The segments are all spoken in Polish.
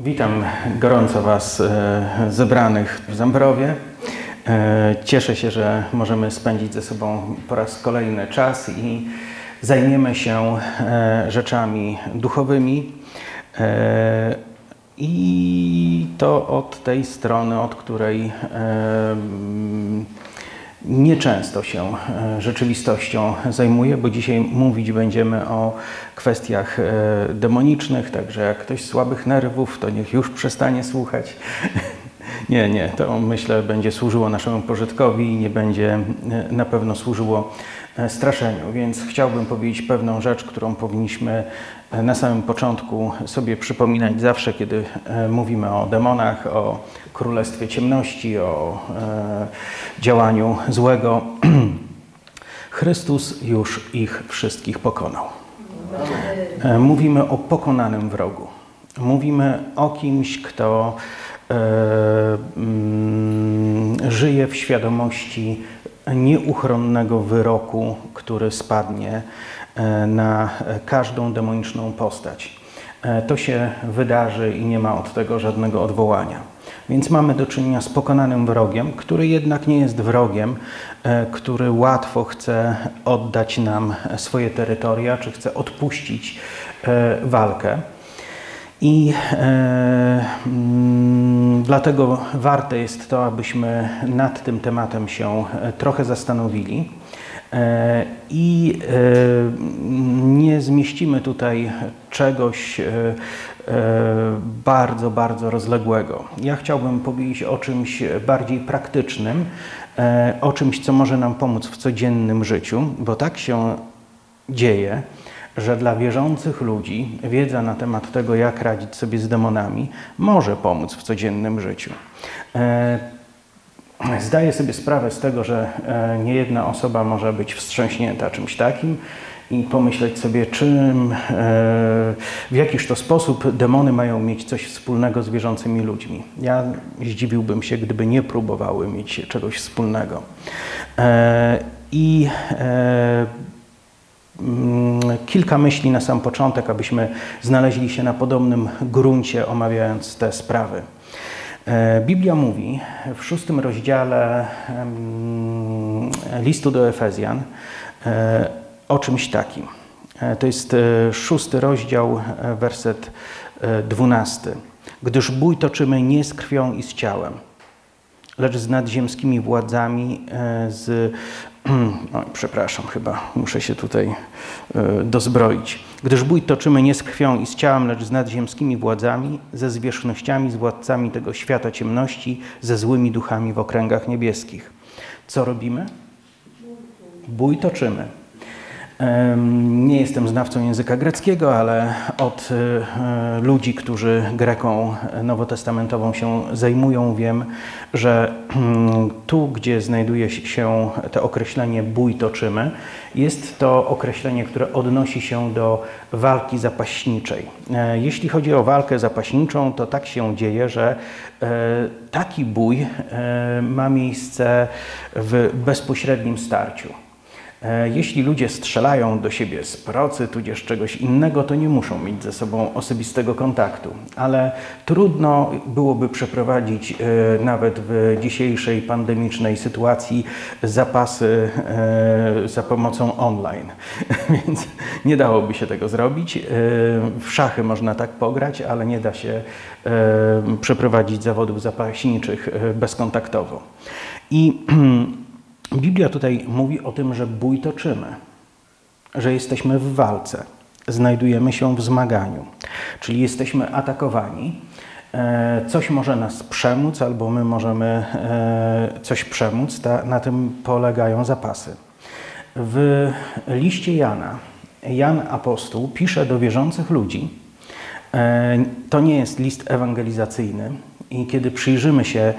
Witam gorąco Was e, zebranych w Zambrowie. E, cieszę się, że możemy spędzić ze sobą po raz kolejny czas i zajmiemy się e, rzeczami duchowymi. I to od tej strony, od której nieczęsto się e, rzeczywistością zajmuję, bo dzisiaj mówić będziemy o kwestiach e, demonicznych, także jak ktoś słabych nerwów, to niech już przestanie słuchać. Nie, nie, to myślę będzie służyło naszemu pożytkowi i nie będzie e, na pewno służyło straszeniu. Więc chciałbym powiedzieć pewną rzecz, którą powinniśmy na samym początku sobie przypominać zawsze, kiedy mówimy o demonach, o królestwie ciemności, o e, działaniu złego. Chrystus już ich wszystkich pokonał. E, mówimy o pokonanym wrogu. Mówimy o kimś, kto e, mm, żyje w świadomości nieuchronnego wyroku, który spadnie e, na każdą demoniczną postać. E, to się wydarzy i nie ma od tego żadnego odwołania. Więc mamy do czynienia z pokonanym wrogiem, który jednak nie jest wrogiem, e, który łatwo chce oddać nam swoje terytoria, czy chce odpuścić walkę. I e, mm, dlatego warte jest to, abyśmy nad tym tematem się e, trochę zastanowili. E, I nie zmieścimy tutaj czegoś E, bardzo, bardzo rozległego. Ja chciałbym powiedzieć o czymś bardziej praktycznym, e, o czymś, co może nam pomóc w codziennym życiu, bo tak się dzieje, że dla wierzących ludzi wiedza na temat tego, jak radzić sobie z demonami, może pomóc w codziennym życiu. E, zdaję sobie sprawę z tego, że nie jedna osoba może być wstrząśnięta czymś takim, i pomyśleć sobie, czym, e, w jakiż to sposób demony mają mieć coś wspólnego z wierzącymi ludźmi. Ja zdziwiłbym się, gdyby nie próbowały mieć czegoś wspólnego. E, I e, kilka myśli na sam początek, abyśmy znaleźli się na podobnym gruncie, omawiając te sprawy. Biblia mówi w szóstym rozdziale listu do Efezjan o czymś takim. E, to jest e, szósty rozdział, e, werset dwunasty. Gdyż bój toczymy nie z krwią i z ciałem, lecz z nadziemskimi władzami, z. O, przepraszam, chyba muszę się tutaj dozbroić. Gdyż bój toczymy nie z krwią i z ciałem, lecz z nadziemskimi władzami, ze zwierzchnościami, z władcami tego świata ciemności, ze złymi duchami w okręgach niebieskich. Co robimy? Bój toczymy. Nie jestem znawcą języka greckiego, ale od e, ludzi, którzy Greką nowotestamentową się zajmują, wiem, że mm, tu, gdzie znajduje się to określenie bój toczymy, jest to określenie, które odnosi się do walki zapaśniczej. E, jeśli chodzi o walkę zapaśniczą, to tak się dzieje, że e, taki bój ma miejsce w bezpośrednim starciu. E, jeśli ludzie strzelają do siebie z procy, tudzież czegoś innego, to nie muszą mieć ze sobą osobistego kontaktu, ale trudno byłoby przeprowadzić e, nawet w dzisiejszej pandemicznej sytuacji zapasy e, za pomocą online, więc nie dałoby się tego zrobić. W szachy można tak pograć, ale nie da się przeprowadzić zawodów zapaśniczych bezkontaktowo. I Biblia tutaj mówi o tym, że bój toczymy, że jesteśmy w walce, znajdujemy się w zmaganiu, czyli jesteśmy atakowani. E, coś może nas przemóc, albo my możemy e, coś przemóc. Na tym polegają zapasy. W liście Jana, Jan Apostuł pisze do wierzących ludzi. E, to nie jest list ewangelizacyjny, i kiedy przyjrzymy się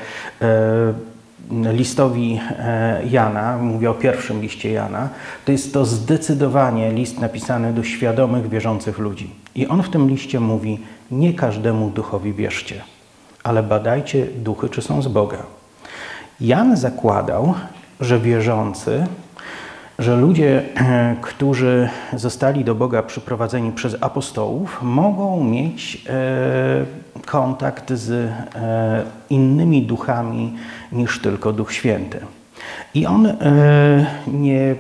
listowi e, Jana, mówię o pierwszym liście Jana, to jest to zdecydowanie list napisany do świadomych, wierzących ludzi. I on w tym liście mówi: Nie każdemu duchowi wierzcie, ale badajcie duchy, czy są z Boga. Jan zakładał, że wierzący że ludzie, którzy zostali do Boga przyprowadzeni przez apostołów, mogą mieć e, kontakt z e, innymi duchami niż tylko Duch Święty. I on e, nie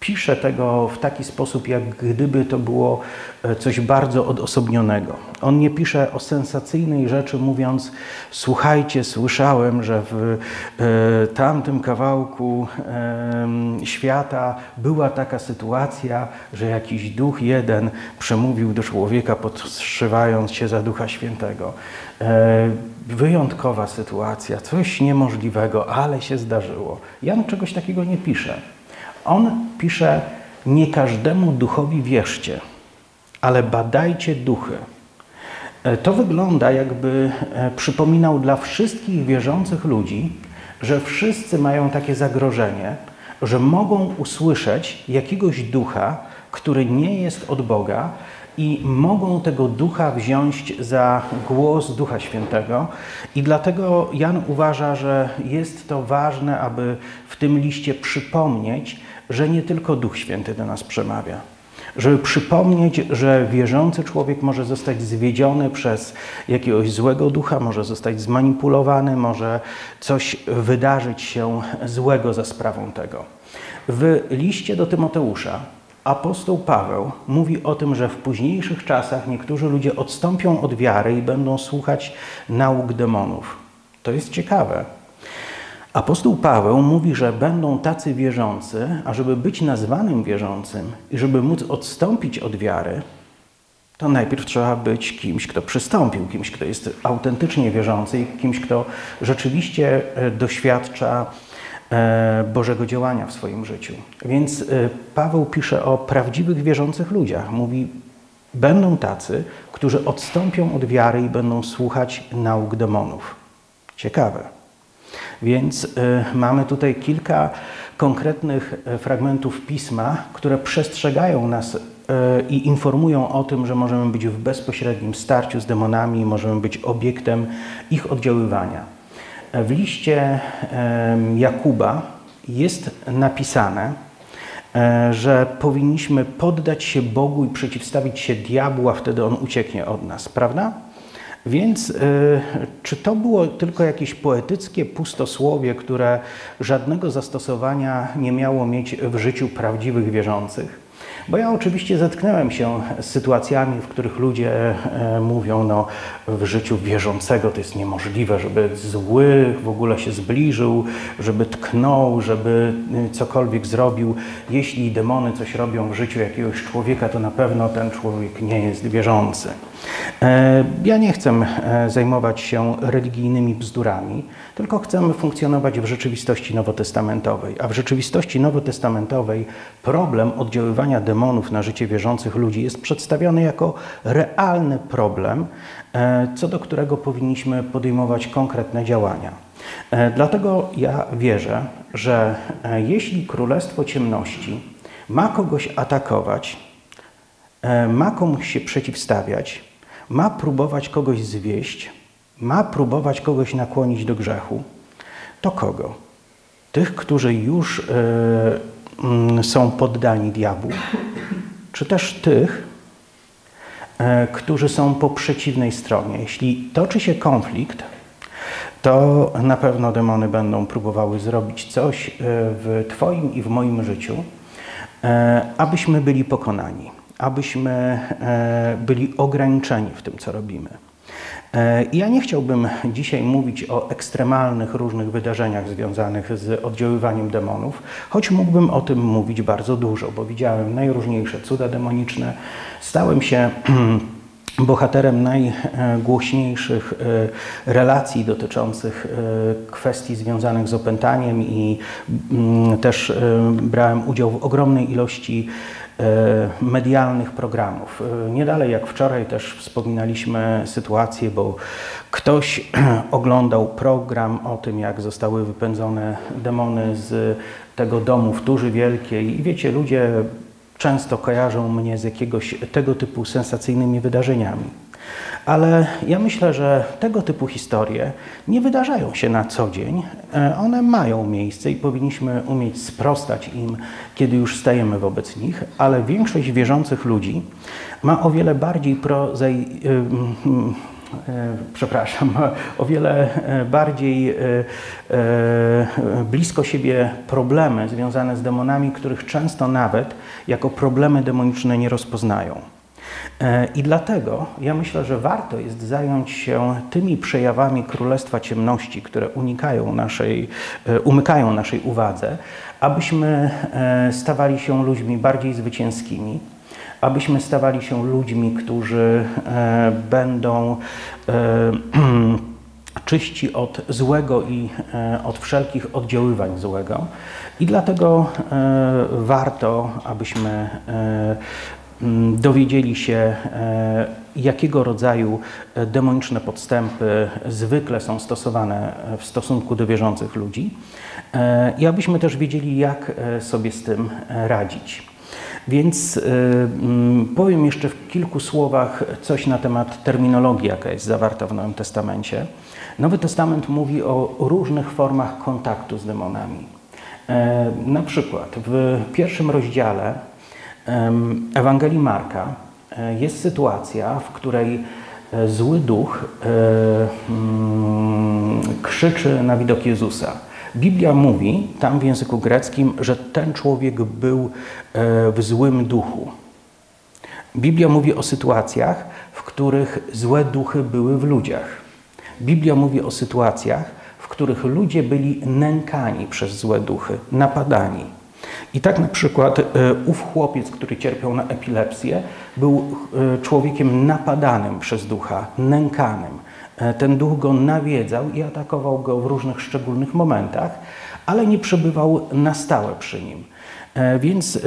pisze tego w taki sposób, jak gdyby to było e, coś bardzo odosobnionego. On nie pisze o sensacyjnej rzeczy, mówiąc: Słuchajcie, słyszałem, że w e, tamtym kawałku e, świata była taka sytuacja, że jakiś duch jeden przemówił do człowieka, podszywając się za Ducha Świętego. E, wyjątkowa sytuacja, coś niemożliwego, ale się zdarzyło. Jan czegoś takiego nie pisze. On pisze: Nie każdemu duchowi wierzcie, ale badajcie duchy. E, to wygląda, jakby e, przypominał dla wszystkich wierzących ludzi, że wszyscy mają takie zagrożenie, że mogą usłyszeć jakiegoś ducha, który nie jest od Boga, i mogą tego ducha wziąć za głos Ducha Świętego. I dlatego Jan uważa, że jest to ważne, aby w tym liście przypomnieć, że nie tylko Duch Święty do nas przemawia. Żeby przypomnieć, że wierzący człowiek może zostać zwiedziony przez jakiegoś złego ducha, może zostać zmanipulowany, może coś wydarzyć się złego za sprawą tego. W liście do Tymoteusza apostoł Paweł mówi o tym, że w późniejszych czasach niektórzy ludzie odstąpią od wiary i będą słuchać nauk demonów. To jest ciekawe. Apostoł Paweł mówi, że będą tacy wierzący, a żeby być nazwanym wierzącym i żeby móc odstąpić od wiary, to najpierw trzeba być kimś, kto przystąpił, kimś, kto jest autentycznie wierzący i kimś, kto rzeczywiście e, doświadcza e, Bożego działania w swoim życiu. Więc e, Paweł pisze o prawdziwych wierzących ludziach. Mówi, będą tacy, którzy odstąpią od wiary i będą słuchać nauk demonów. Ciekawe. Więc y, mamy tutaj kilka konkretnych y, fragmentów pisma, które przestrzegają nas y, i informują o tym, że możemy być w bezpośrednim starciu z demonami, możemy być obiektem ich oddziaływania. W liście Jakuba jest napisane, że powinniśmy poddać się Bogu i przeciwstawić się diabłu, a wtedy on ucieknie od nas, prawda? Więc y, czy to było tylko jakieś poetyckie pustosłowie, które żadnego zastosowania nie miało mieć w życiu prawdziwych wierzących? Bo ja oczywiście zetknąłem się z sytuacjami, w których ludzie e, mówią, no w życiu wierzącego to jest niemożliwe, żeby zły w ogóle się zbliżył, żeby tknął, żeby y, cokolwiek zrobił. Jeśli demony coś robią w życiu jakiegoś człowieka, to na pewno ten człowiek nie jest wierzący. E, ja nie chcę e, zajmować się religijnymi bzdurami, tylko chcemy funkcjonować w rzeczywistości nowotestamentowej. A w rzeczywistości nowotestamentowej problem oddziaływania demonów na życie wierzących ludzi jest przedstawiony jako realny problem, e, co do którego powinniśmy podejmować konkretne działania. Dlatego ja wierzę, że jeśli Królestwo Ciemności ma kogoś atakować, ma komuś się przeciwstawiać, ma próbować kogoś zwieść, ma próbować kogoś nakłonić do grzechu, to kogo? Tych, którzy już y, y, są poddani diabłu, czy też tych, y, którzy są po przeciwnej stronie. Jeśli toczy się konflikt, to na pewno demony będą próbowały zrobić coś w Twoim i w moim życiu, abyśmy byli pokonani abyśmy e, byli ograniczeni w tym, co robimy. E, ja nie chciałbym dzisiaj mówić o ekstremalnych różnych wydarzeniach związanych z oddziaływaniem demonów, choć mógłbym o tym mówić bardzo dużo, bo widziałem najróżniejsze cuda demoniczne. Stałem się bohaterem najgłośniejszych e, relacji dotyczących kwestii związanych z opętaniem i mm, też brałem udział w ogromnej ilości medialnych programów. E, nie dalej jak wczoraj też wspominaliśmy sytuację, bo ktoś oglądał program o tym, jak zostały wypędzone demony z tego domu w Turzy Wielkiej i wiecie, ludzie często kojarzą mnie z jakiegoś tego typu sensacyjnymi wydarzeniami. Ale ja myślę, że tego typu historie nie wydarzają się na co dzień. E, one mają miejsce i powinniśmy umieć sprostać im, kiedy już stajemy wobec nich, ale większość wierzących ludzi ma o wiele bardziej prozai, E, przepraszam, o wiele e, bardziej e, blisko siebie problemy związane z demonami, których często nawet jako problemy demoniczne nie rozpoznają. I dlatego ja myślę, że warto jest zająć się tymi przejawami Królestwa Ciemności, które unikają naszej, umykają naszej uwadze, abyśmy stawali się ludźmi bardziej zwycięskimi, abyśmy stawali się ludźmi, którzy e, będą e, czyści od złego i e, od wszelkich oddziaływań złego. I dlatego warto, abyśmy dowiedzieli się, jakiego rodzaju demoniczne podstępy zwykle są stosowane w stosunku do wierzących ludzi i abyśmy też wiedzieli, jak sobie z tym radzić. Więc mm, powiem jeszcze w kilku słowach coś na temat terminologii, jaka jest zawarta w Nowym Testamencie. Nowy Testament mówi o różnych formach kontaktu z demonami. E, na przykład w pierwszym rozdziale Ewangelii Marka e, jest sytuacja, w której e, zły duch mm, krzyczy na widok Jezusa. Biblia mówi tam w języku greckim, że ten człowiek był e, w złym duchu. Biblia mówi o sytuacjach, w których złe duchy były w ludziach. Biblia mówi o sytuacjach, w których ludzie byli nękani przez złe duchy, napadani. I tak na przykład e, ów chłopiec, który cierpiał na epilepsję, był e, człowiekiem napadanym przez ducha, nękanym. E, ten duch go nawiedzał i atakował go w różnych szczególnych momentach, ale nie przebywał na stałe przy nim. Więc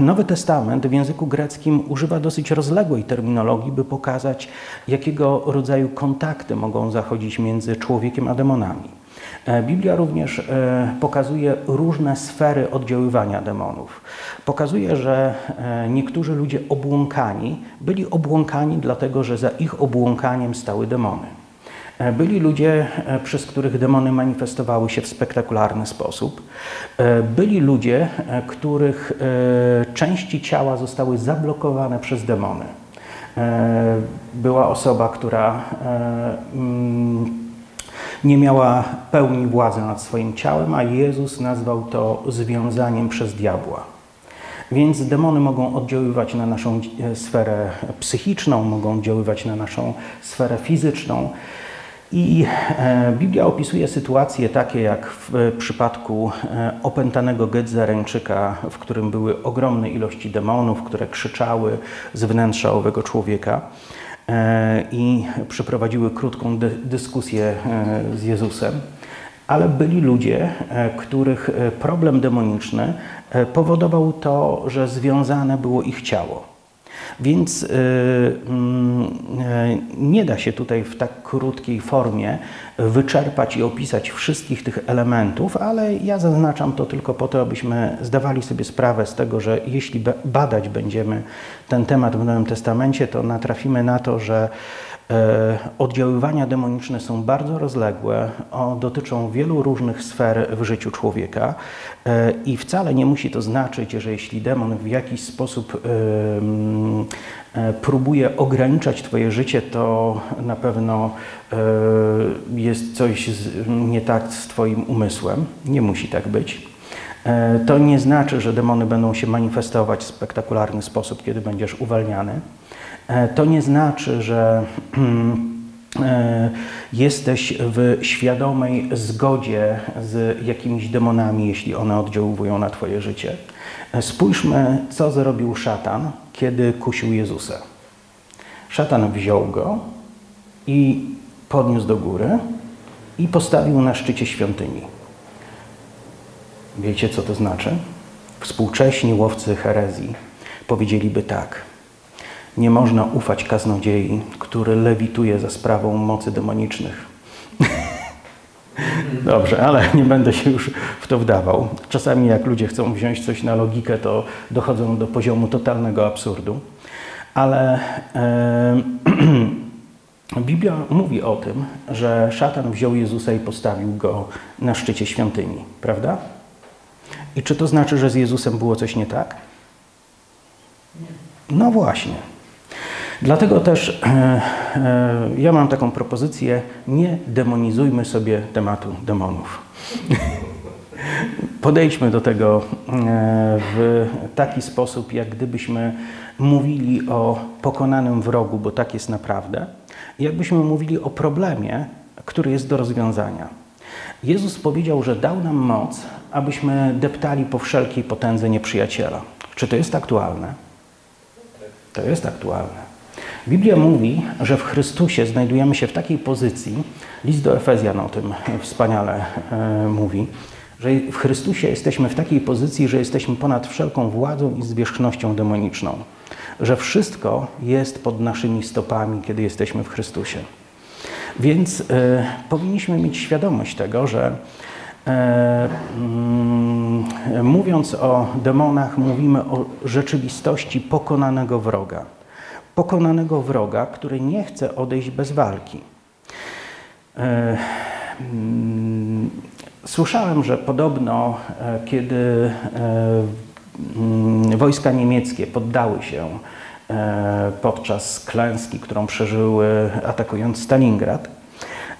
Nowy Testament w języku greckim używa dosyć rozległej terminologii, by pokazać, jakiego rodzaju kontakty mogą zachodzić między człowiekiem a demonami. Biblia również pokazuje różne sfery oddziaływania demonów. Pokazuje, że niektórzy ludzie obłąkani byli obłąkani dlatego, że za ich obłąkaniem stały demony. E, byli ludzie, e, przez których demony manifestowały się w spektakularny sposób. E, byli ludzie, których części ciała zostały zablokowane przez demony. Była osoba, która mm, nie miała pełni władzy nad swoim ciałem, a Jezus nazwał to związaniem przez diabła. Więc demony mogą oddziaływać na naszą sferę psychiczną, mogą oddziaływać na naszą sferę fizyczną. I e, Biblia opisuje sytuacje takie jak w przypadku e, opętanego Gedzareńczyka, w którym były ogromne ilości demonów, które krzyczały z wnętrza owego człowieka e, i przeprowadziły krótką dyskusję z Jezusem. Ale byli ludzie, których problem demoniczny powodował to, że związane było ich ciało. Więc y, mm, nie da się tutaj w tak krótkiej formie wyczerpać i opisać wszystkich tych elementów, ale ja zaznaczam to tylko po to, abyśmy zdawali sobie sprawę z tego, że jeśli badać będziemy ten temat w Nowym Testamencie, to natrafimy na to, że oddziaływania demoniczne są bardzo rozległe, dotyczą wielu różnych sfer w życiu człowieka e, i wcale nie musi to znaczyć, że jeśli demon w jakiś sposób e, próbuje ograniczać Twoje życie, to na pewno jest coś nie tak z Twoim umysłem. Nie musi tak być. To nie znaczy, że demony będą się manifestować w spektakularny sposób, kiedy będziesz uwalniany. E, to nie znaczy, że e, jesteś w świadomej zgodzie z jakimiś demonami, jeśli one oddziałują na Twoje życie. E, spójrzmy, co zrobił szatan, kiedy kusił Jezusa. Szatan wziął go i podniósł do góry i postawił na szczycie świątyni. Wiecie, co to znaczy? Współcześni łowcy herezji powiedzieliby tak – nie można ufać kaznodziei, który lewituje za sprawą mocy demonicznych. Dobrze, ale nie będę się już w to wdawał. Czasami jak ludzie chcą wziąć coś na logikę, to dochodzą do poziomu totalnego absurdu. Ale e, Biblia mówi o tym, że szatan wziął Jezusa i postawił go na szczycie świątyni, prawda? I czy to znaczy, że z Jezusem było coś nie tak? No właśnie. Dlatego też e, e, ja mam taką propozycję, nie demonizujmy sobie tematu demonów. Podejdźmy do tego e, w taki sposób, jak gdybyśmy mówili o pokonanym wrogu, bo tak jest naprawdę, jakbyśmy mówili o problemie, który jest do rozwiązania. Jezus powiedział, że dał nam moc, abyśmy deptali po wszelkiej potędze nieprzyjaciela. Czy to jest aktualne? To jest aktualne. Biblia mówi, że w Chrystusie znajdujemy się w takiej pozycji, list do Efezjan o tym wspaniale e, mówi, że w Chrystusie jesteśmy w takiej pozycji, że jesteśmy ponad wszelką władzą i zwierzchnością demoniczną. Że wszystko jest pod naszymi stopami, kiedy jesteśmy w Chrystusie. Więc y, powinniśmy mieć świadomość tego, że e, mm, mówiąc o demonach, mówimy o rzeczywistości pokonanego wroga. Pokonanego wroga, który nie chce odejść bez walki. E, mm, słyszałem, że podobno, e, kiedy mm, wojska niemieckie poddały się E, podczas klęski, którą przeżyły atakując Stalingrad.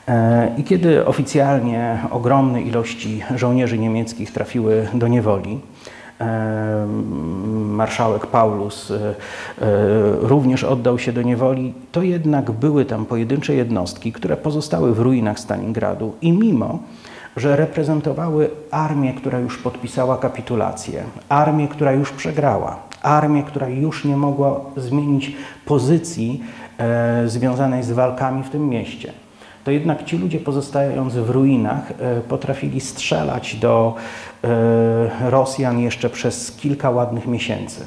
E, I kiedy oficjalnie ogromne ilości żołnierzy niemieckich trafiły do niewoli, e, marszałek Paulus również oddał się do niewoli, to jednak były tam pojedyncze jednostki, które pozostały w ruinach Stalingradu i mimo, że reprezentowały armię, która już podpisała kapitulację, armię, która już przegrała, armię, która już nie mogła zmienić pozycji e, związanej z walkami w tym mieście. To jednak ci ludzie pozostając w ruinach e, potrafili strzelać do e, Rosjan jeszcze przez kilka ładnych miesięcy.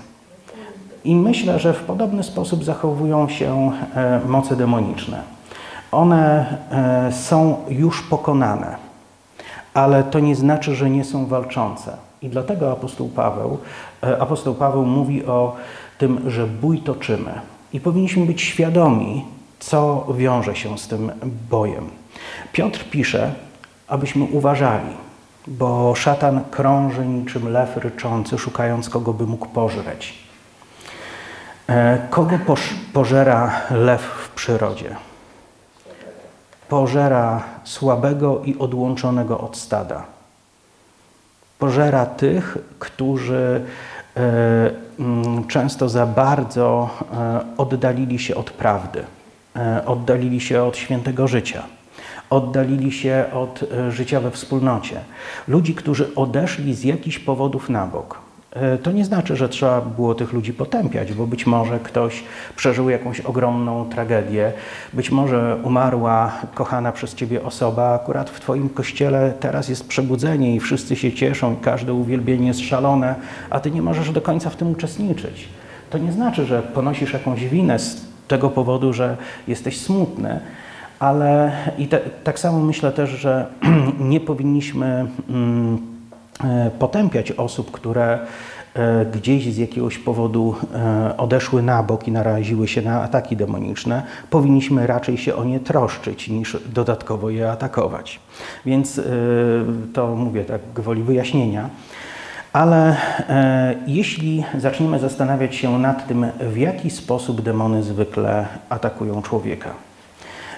I myślę, że w podobny sposób zachowują się e, moce demoniczne. One są już pokonane, ale to nie znaczy, że nie są walczące. I dlatego apostoł Paweł, apostoł Paweł mówi o tym, że bój toczymy. I powinniśmy być świadomi, co wiąże się z tym bojem. Piotr pisze, abyśmy uważali, bo szatan krąży niczym lew ryczący, szukając kogo by mógł pożreć. E, kogo pożera lew w przyrodzie? Pożera słabego i odłączonego od stada pożera tych, którzy e, często za bardzo e, oddalili się od prawdy, oddalili się od świętego życia, oddalili się od życia we wspólnocie. Ludzi, którzy odeszli z jakichś powodów na bok. E, to nie znaczy, że trzeba było tych ludzi potępiać, bo być może ktoś przeżył jakąś ogromną tragedię, być może umarła kochana przez ciebie osoba, akurat w twoim kościele teraz jest przebudzenie i wszyscy się cieszą i każde uwielbienie jest szalone, a ty nie możesz do końca w tym uczestniczyć. To nie znaczy, że ponosisz jakąś winę z tego powodu, że jesteś smutny, ale i te, tak samo myślę też, że nie powinniśmy. Mm, E, potępiać osób, które e, gdzieś z jakiegoś powodu e, odeszły na bok i naraziły się na ataki demoniczne, powinniśmy raczej się o nie troszczyć, niż dodatkowo je atakować. Więc to mówię tak gwoli wyjaśnienia. Ale e, jeśli zaczniemy zastanawiać się nad tym, w jaki sposób demony zwykle atakują człowieka,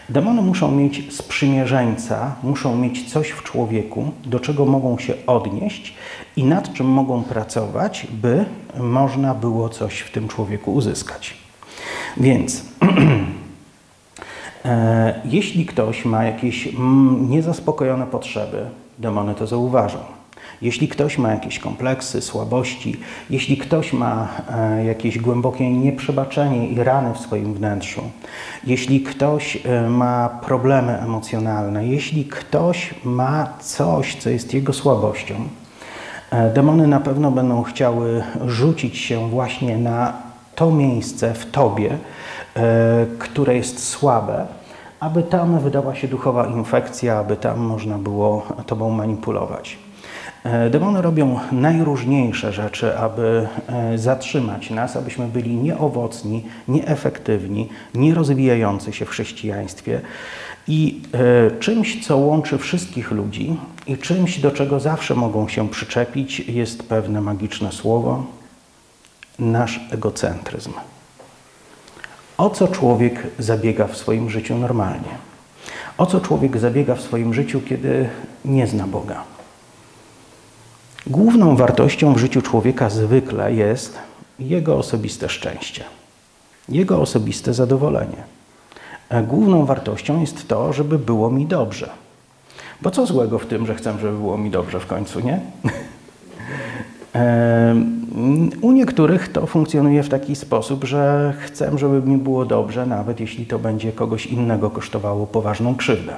Demony muszą mieć sprzymierzeńca, muszą mieć coś w człowieku, do czego mogą się odnieść i nad czym mogą pracować, by można było coś w tym człowieku uzyskać. Więc e, jeśli ktoś ma jakieś mm, niezaspokojone potrzeby, demony to zauważą. Jeśli ktoś ma jakieś kompleksy, słabości, jeśli ktoś ma e, jakieś głębokie nieprzebaczenie i rany w swoim wnętrzu, jeśli ktoś e, ma problemy emocjonalne, jeśli ktoś ma coś, co jest jego słabością, e, demony na pewno będą chciały rzucić się właśnie na to miejsce w tobie, które jest słabe, aby tam wydała się duchowa infekcja, aby tam można było tobą manipulować. E, demony robią najróżniejsze rzeczy, aby e, zatrzymać nas, abyśmy byli nieowocni, nieefektywni, nierozwijający się w chrześcijaństwie. I e, czymś, co łączy wszystkich ludzi i czymś, do czego zawsze mogą się przyczepić, jest pewne magiczne słowo nasz egocentryzm. O co człowiek zabiega w swoim życiu normalnie? O co człowiek zabiega w swoim życiu, kiedy nie zna Boga? Główną wartością w życiu człowieka zwykle jest jego osobiste szczęście, jego osobiste zadowolenie. Główną wartością jest to, żeby było mi dobrze. Bo co złego w tym, że chcę, żeby było mi dobrze w końcu, nie? U niektórych to funkcjonuje w taki sposób, że chcę, żeby mi było dobrze, nawet jeśli to będzie kogoś innego kosztowało poważną krzywdę.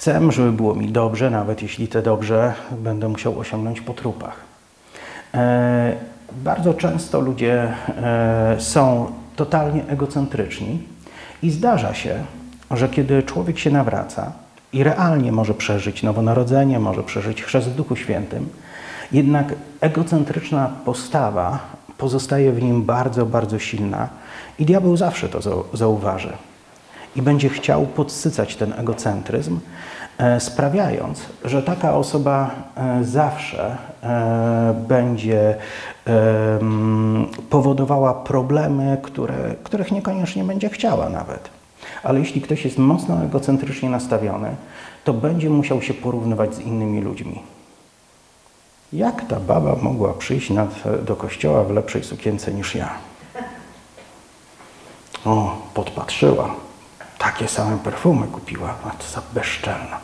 Chcę, żeby było mi dobrze, nawet jeśli te dobrze będę musiał osiągnąć po trupach. E, bardzo często ludzie e, są totalnie egocentryczni i zdarza się, że kiedy człowiek się nawraca i realnie może przeżyć nowonarodzenie, może przeżyć chrzest w Duchu Świętym, jednak egocentryczna postawa pozostaje w nim bardzo, bardzo silna i diabeł zawsze to zauważy i będzie chciał podsycać ten egocentryzm, e, sprawiając, że taka osoba e, zawsze e, będzie powodowała problemy, które, których niekoniecznie będzie chciała nawet. Ale jeśli ktoś jest mocno egocentrycznie nastawiony, to będzie musiał się porównywać z innymi ludźmi. Jak ta baba mogła przyjść nad, do kościoła w lepszej sukience niż ja? O, podpatrzyła. Takie same perfumy kupiła. A to za bezczelna.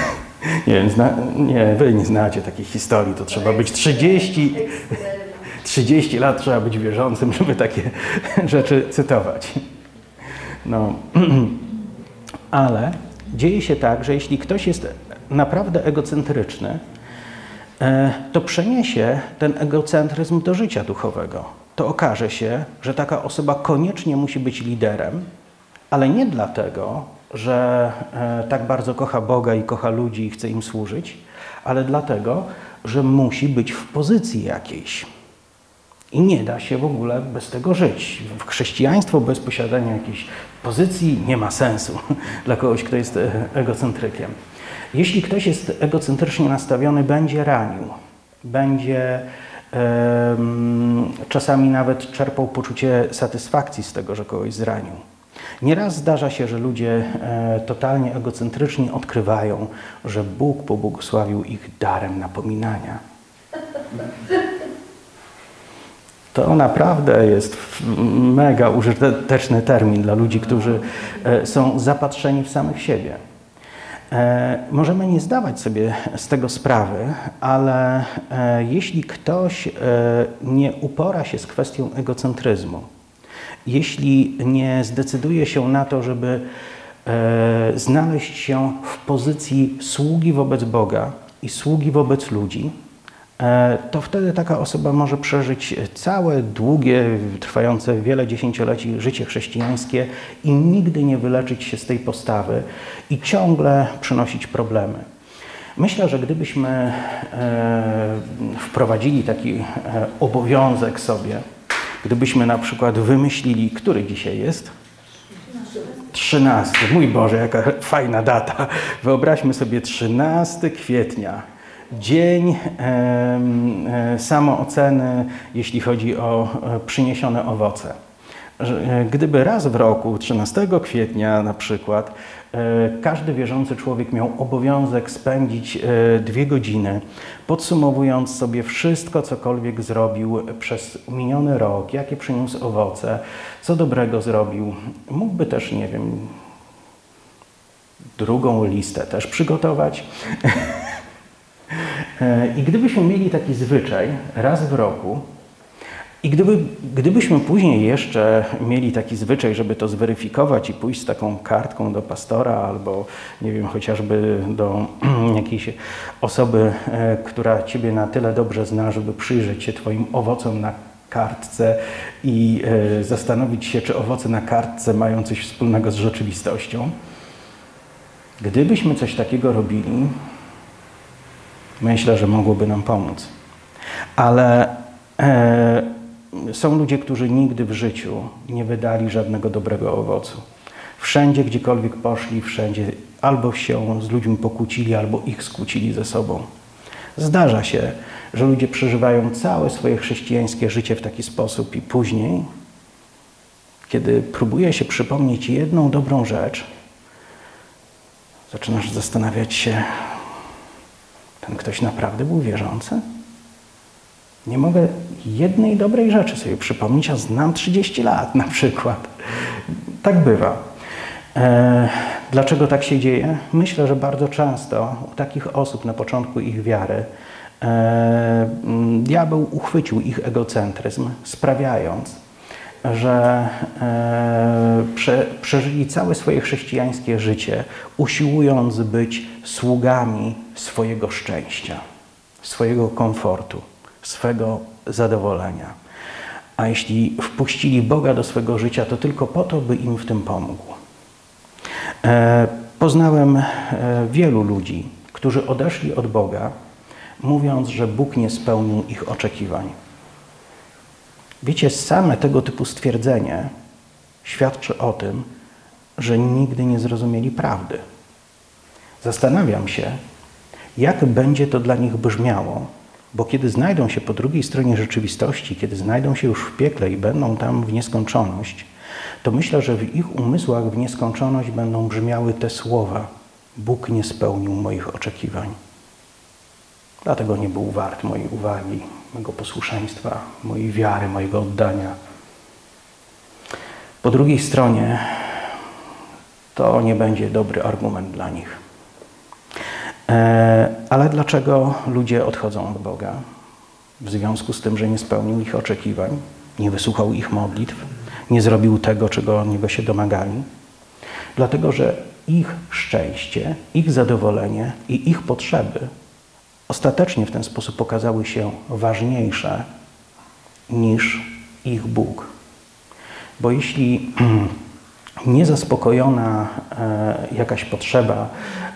nie wiem, zna, nie, wy nie znacie takiej historii. To trzeba być 30, 30 lat trzeba być wierzącym, żeby takie rzeczy cytować. No, ale dzieje się tak, że jeśli ktoś jest naprawdę egocentryczny, E, to przeniesie ten egocentryzm do życia duchowego. To okaże się, że taka osoba koniecznie musi być liderem, ale nie dlatego, że e, tak bardzo kocha Boga i kocha ludzi i chce im służyć, ale dlatego, że musi być w pozycji jakiejś. I nie da się w ogóle bez tego żyć. Chrześcijaństwo bez posiadania jakiejś pozycji nie ma sensu dla kogoś, kto jest e, egocentrykiem. Jeśli ktoś jest egocentrycznie nastawiony, będzie ranił, będzie czasami nawet czerpał poczucie satysfakcji z tego, że kogoś zranił. Nieraz zdarza się, że ludzie e, totalnie egocentryczni odkrywają, że Bóg pobłogosławił ich darem napominania. To naprawdę jest mega użyteczny termin dla ludzi, którzy e, są zapatrzeni w samych siebie. E, możemy nie zdawać sobie z tego sprawy, ale jeśli ktoś nie upora się z kwestią egocentryzmu, jeśli nie zdecyduje się na to, żeby znaleźć się w pozycji sługi wobec Boga i sługi wobec ludzi, E, to wtedy taka osoba może przeżyć całe, długie, trwające wiele dziesięcioleci życie chrześcijańskie i nigdy nie wyleczyć się z tej postawy i ciągle przynosić problemy. Myślę, że gdybyśmy e, wprowadzili taki e, obowiązek sobie, gdybyśmy na przykład wymyślili, który dzisiaj jest? 13. Mój Boże, jaka fajna data. Wyobraźmy sobie 13 kwietnia dzień e, samooceny, jeśli chodzi o e, przyniesione owoce. E, gdyby raz w roku, 13 kwietnia na przykład, każdy wierzący człowiek miał obowiązek spędzić dwie godziny, podsumowując sobie wszystko, cokolwiek zrobił przez miniony rok, jakie przyniósł owoce, co dobrego zrobił. Mógłby też, nie wiem, drugą listę też przygotować. E, I gdybyśmy mieli taki zwyczaj raz w roku, i gdyby, gdybyśmy później jeszcze mieli taki zwyczaj, żeby to zweryfikować i pójść z taką kartką do pastora albo, nie wiem, chociażby do jakiejś osoby, e, która Ciebie na tyle dobrze zna, żeby przyjrzeć się Twoim owocom na kartce i e, zastanowić się, czy owoce na kartce mają coś wspólnego z rzeczywistością. Gdybyśmy coś takiego robili, myślę, że mogłoby nam pomóc. Ale e, są ludzie, którzy nigdy w życiu nie wydali żadnego dobrego owocu. Wszędzie, gdziekolwiek poszli, wszędzie albo się z ludźmi pokłócili, albo ich skłócili ze sobą. Zdarza się, że ludzie przeżywają całe swoje chrześcijańskie życie w taki sposób i później, kiedy próbuje się przypomnieć jedną dobrą rzecz, zaczynasz zastanawiać się, ten ktoś naprawdę był wierzący? Nie mogę jednej dobrej rzeczy sobie przypomnieć, a znam 30 lat na przykład. Tak bywa. E, dlaczego tak się dzieje? Myślę, że bardzo często u takich osób na początku ich wiary e, diabeł uchwycił ich egocentryzm, sprawiając, że e, prze, przeżyli całe swoje chrześcijańskie życie, usiłując być sługami swojego szczęścia, swojego komfortu, swego zadowolenia. A jeśli wpuścili Boga do swego życia, to tylko po to, by im w tym pomógł. E, poznałem e, wielu ludzi, którzy odeszli od Boga, mówiąc, że Bóg nie spełnił ich oczekiwań. Wiecie, same tego typu stwierdzenie świadczy o tym, że nigdy nie zrozumieli prawdy. Zastanawiam się, jak będzie to dla nich brzmiało, bo kiedy znajdą się po drugiej stronie rzeczywistości, kiedy znajdą się już w piekle i będą tam w nieskończoność, to myślę, że w ich umysłach w nieskończoność będą brzmiały te słowa: Bóg nie spełnił moich oczekiwań. Dlatego nie był wart mojej uwagi, mego posłuszeństwa, mojej wiary, mojego oddania. Po drugiej stronie to nie będzie dobry argument dla nich. E, ale dlaczego ludzie odchodzą od Boga? W związku z tym, że nie spełnił ich oczekiwań, nie wysłuchał ich modlitw, nie zrobił tego, czego od niego się domagali. Dlatego, że ich szczęście, ich zadowolenie i ich potrzeby ostatecznie w ten sposób okazały się ważniejsze niż ich Bóg. Bo jeśli niezaspokojona e, jakaś potrzeba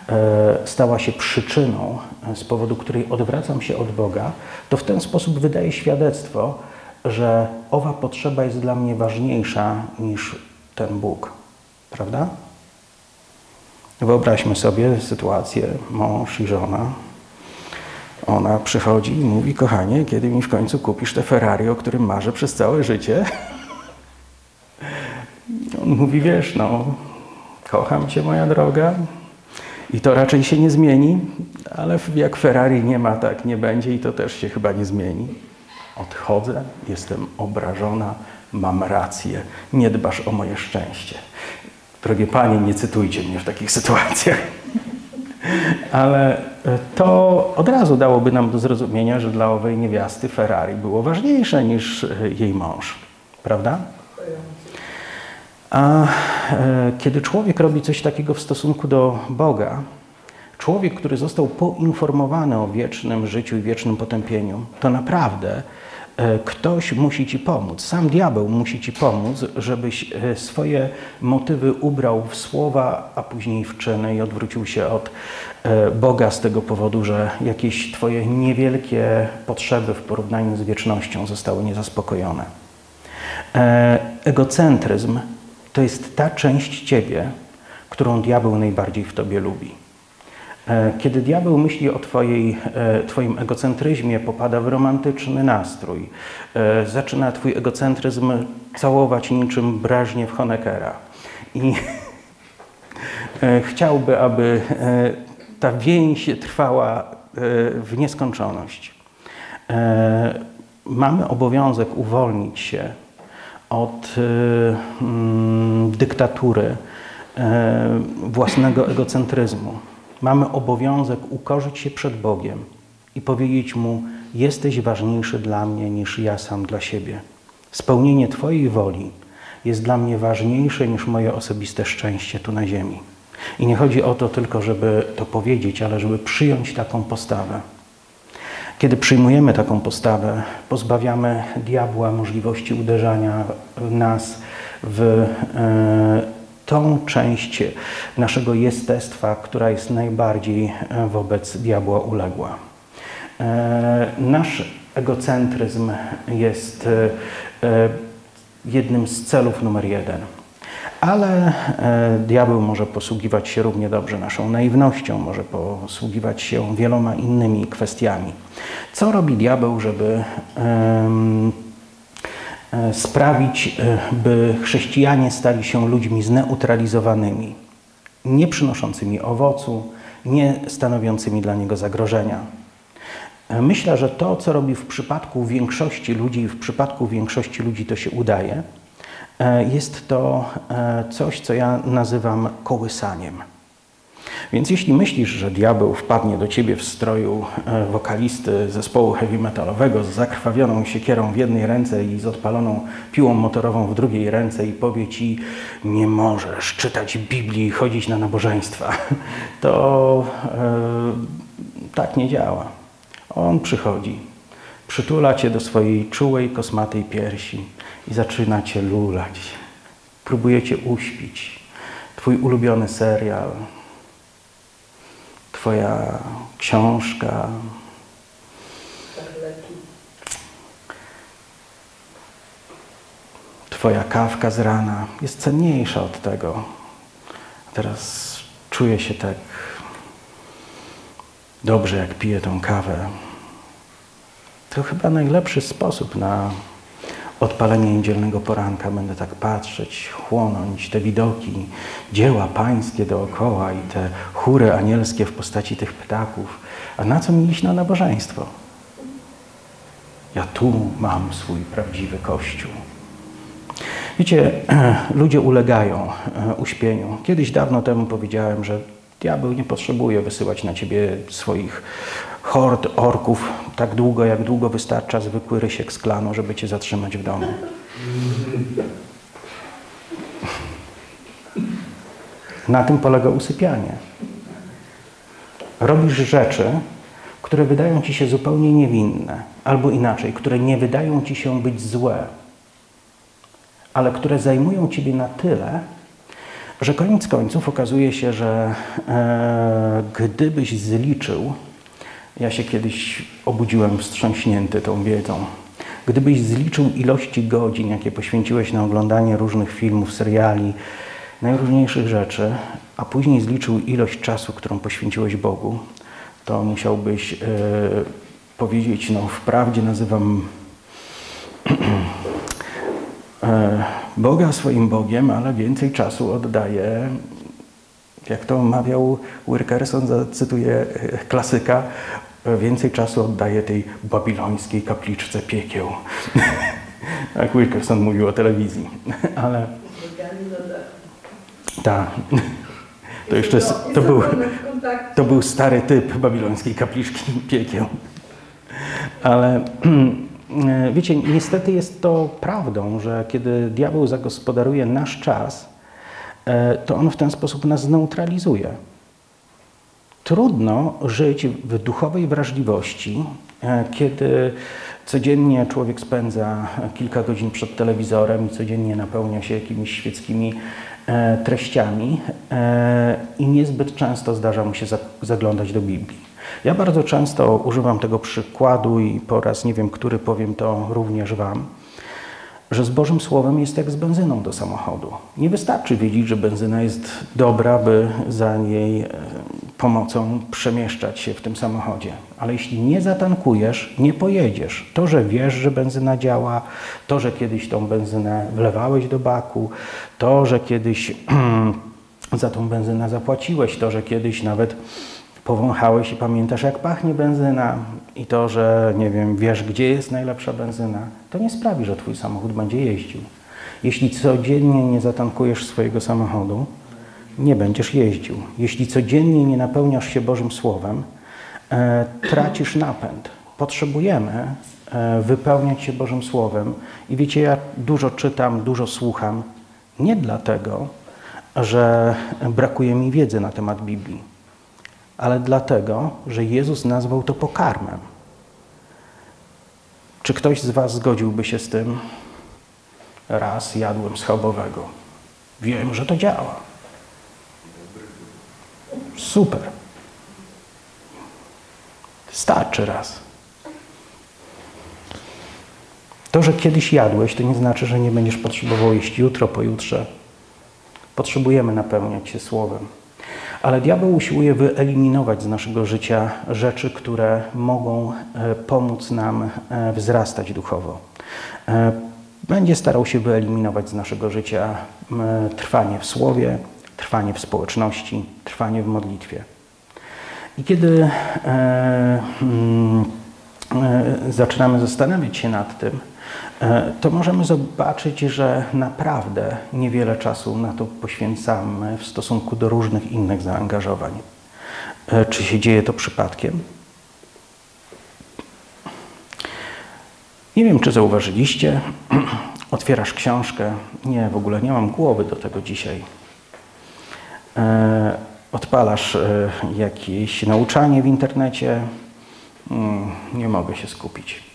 e, stała się przyczyną, e, z powodu której odwracam się od Boga, to w ten sposób wydaje świadectwo, że owa potrzeba jest dla mnie ważniejsza niż ten Bóg. Prawda? Wyobraźmy sobie sytuację mąż i żona. Ona przychodzi i mówi: Kochanie, kiedy mi w końcu kupisz te Ferrari, o którym marzę przez całe życie? On mówi: Wiesz, no, kocham cię, moja droga, i to raczej się nie zmieni, ale jak Ferrari nie ma, tak nie będzie i to też się chyba nie zmieni. Odchodzę, jestem obrażona, mam rację, nie dbasz o moje szczęście. Drogie panie, nie cytujcie mnie w takich sytuacjach. Ale e, to od razu dałoby nam do zrozumienia, że dla owej niewiasty Ferrari było ważniejsze niż e, jej mąż. Prawda? A e, kiedy człowiek robi coś takiego w stosunku do Boga, człowiek, który został poinformowany o wiecznym życiu i wiecznym potępieniu, to naprawdę E, ktoś musi ci pomóc. Sam diabeł musi ci pomóc, żebyś e, swoje motywy ubrał w słowa, a później w czyny i odwrócił się od Boga z tego powodu, że jakieś twoje niewielkie potrzeby w porównaniu z wiecznością zostały niezaspokojone. Egocentryzm to jest ta część ciebie, którą diabeł najbardziej w tobie lubi. E, kiedy diabeł myśli o twojej, e, Twoim egocentryzmie, popada w romantyczny nastrój. E, zaczyna Twój egocentryzm całować niczym Breżniew Honeckera. I chciałby, aby ta więź trwała w nieskończoność. Mamy obowiązek uwolnić się od mm, dyktatury własnego egocentryzmu. Mamy obowiązek ukorzyć się przed Bogiem i powiedzieć Mu: Jesteś ważniejszy dla mnie niż ja sam dla siebie. Spełnienie Twojej woli jest dla mnie ważniejsze niż moje osobiste szczęście tu na ziemi. I nie chodzi o to tylko, żeby to powiedzieć, ale żeby przyjąć taką postawę. Kiedy przyjmujemy taką postawę, pozbawiamy diabła możliwości uderzania w nas w e, tą część naszego jestestwa, która jest najbardziej e, wobec diabła uległa. E, nasz egocentryzm jest jednym z celów numer jeden. Ale e, diabeł może posługiwać się równie dobrze naszą naiwnością, może posługiwać się wieloma innymi kwestiami. Co robi diabeł, żeby e, sprawić, e, by chrześcijanie stali się ludźmi zneutralizowanymi, nie przynoszącymi owocu, nie stanowiącymi dla niego zagrożenia? Myślę, że to, co robi w przypadku większości ludzi, w przypadku większości ludzi to się udaje, jest to e, coś, co ja nazywam kołysaniem. Więc jeśli myślisz, że diabeł wpadnie do ciebie w stroju e, wokalisty zespołu heavy metalowego z zakrwawioną siekierą w jednej ręce i z odpaloną piłą motorową w drugiej ręce i powie ci, nie możesz czytać Biblii i chodzić na nabożeństwa, to e, tak nie działa. On przychodzi, przytula cię do swojej czułej, kosmatej piersi i zaczynacie lulać. Próbujecie uśpić. Twój ulubiony serial, Twoja książka. Twoja kawka z rana jest cenniejsza od tego. Teraz czuję się tak dobrze, jak piję tą kawę. To chyba najlepszy sposób na odpalenie niedzielnego poranka będę tak patrzeć, chłonąć te widoki, dzieła pańskie dookoła i te chóry anielskie w postaci tych ptaków. A na co mi iść na nabożeństwo? Ja tu mam swój prawdziwy Kościół. Wiecie, ludzie ulegają e, uśpieniu. Kiedyś dawno temu powiedziałem, że diabeł nie potrzebuje wysyłać na ciebie swoich hord orków tak długo, jak długo wystarcza zwykły rysiek z klanu, żeby cię zatrzymać w domu. Na tym polega usypianie. Robisz rzeczy, które wydają ci się zupełnie niewinne, albo inaczej, które nie wydają ci się być złe, ale które zajmują ciebie na tyle, że koniec końców okazuje się, że e, gdybyś zliczył ja się kiedyś obudziłem wstrząśnięty tą wiedzą. Gdybyś zliczył ilości godzin, jakie poświęciłeś na oglądanie różnych filmów, seriali, najróżniejszych rzeczy, a później zliczył ilość czasu, którą poświęciłeś Bogu, to musiałbyś yy, powiedzieć, no wprawdzie nazywam yy, Boga swoim Bogiem, ale więcej czasu oddaję jak to mawiał Wilkerson, zacytuję klasyka, więcej czasu oddaje tej babilońskiej kapliczce piekieł. Jak Wilkerson mówił o telewizji. Ale... Tak. To jeszcze to był, to był stary typ babilońskiej kapliczki piekieł. Ale wiecie, niestety jest to prawdą, że kiedy diabeł zagospodaruje nasz czas, e, to on w ten sposób nas zneutralizuje. Trudno żyć w duchowej wrażliwości, e, kiedy codziennie człowiek spędza kilka godzin przed telewizorem i codziennie napełnia się jakimiś świeckimi e, treściami e, i niezbyt często zdarza mu się zaglądać do Biblii. Ja bardzo często używam tego przykładu i po raz nie wiem, który powiem to również Wam że z Bożym Słowem jest jak z benzyną do samochodu. Nie wystarczy wiedzieć, że benzyna jest dobra, by za jej e, pomocą przemieszczać się w tym samochodzie. Ale jeśli nie zatankujesz, nie pojedziesz. To, że wiesz, że benzyna działa, to, że kiedyś tą benzynę wlewałeś do baku, to, że kiedyś za tą benzynę zapłaciłeś, to, że kiedyś nawet powąchałeś i pamiętasz, jak pachnie benzyna i to, że nie wiem, wiesz, gdzie jest najlepsza benzyna, to nie sprawi, że twój samochód będzie jeździł. Jeśli codziennie nie zatankujesz swojego samochodu, nie będziesz jeździł. Jeśli codziennie nie napełniasz się Bożym Słowem, e, tracisz napęd. Potrzebujemy e, wypełniać się Bożym Słowem. I wiecie, ja dużo czytam, dużo słucham, nie dlatego, że brakuje mi wiedzy na temat Biblii ale dlatego, że Jezus nazwał to pokarmem. Czy ktoś z Was zgodziłby się z tym? Raz jadłem schabowego. Wiem, że to działa. Super. Starczy raz. To, że kiedyś jadłeś, to nie znaczy, że nie będziesz potrzebował jeść jutro, pojutrze. Potrzebujemy napełniać się słowem. Ale diabeł usiłuje wyeliminować z naszego życia rzeczy, które mogą e, pomóc nam e, wzrastać duchowo. E, będzie starał się wyeliminować z naszego życia trwanie w słowie, trwanie w społeczności, trwanie w modlitwie. I kiedy mm, zaczynamy zastanawiać się nad tym, to możemy zobaczyć, że naprawdę niewiele czasu na to poświęcamy w stosunku do różnych innych zaangażowań. E, czy się dzieje to przypadkiem? Nie wiem, czy zauważyliście. Otwierasz książkę. Nie, w ogóle nie mam głowy do tego dzisiaj. E, odpalasz e, jakieś nauczanie w internecie. Mm, nie mogę się skupić.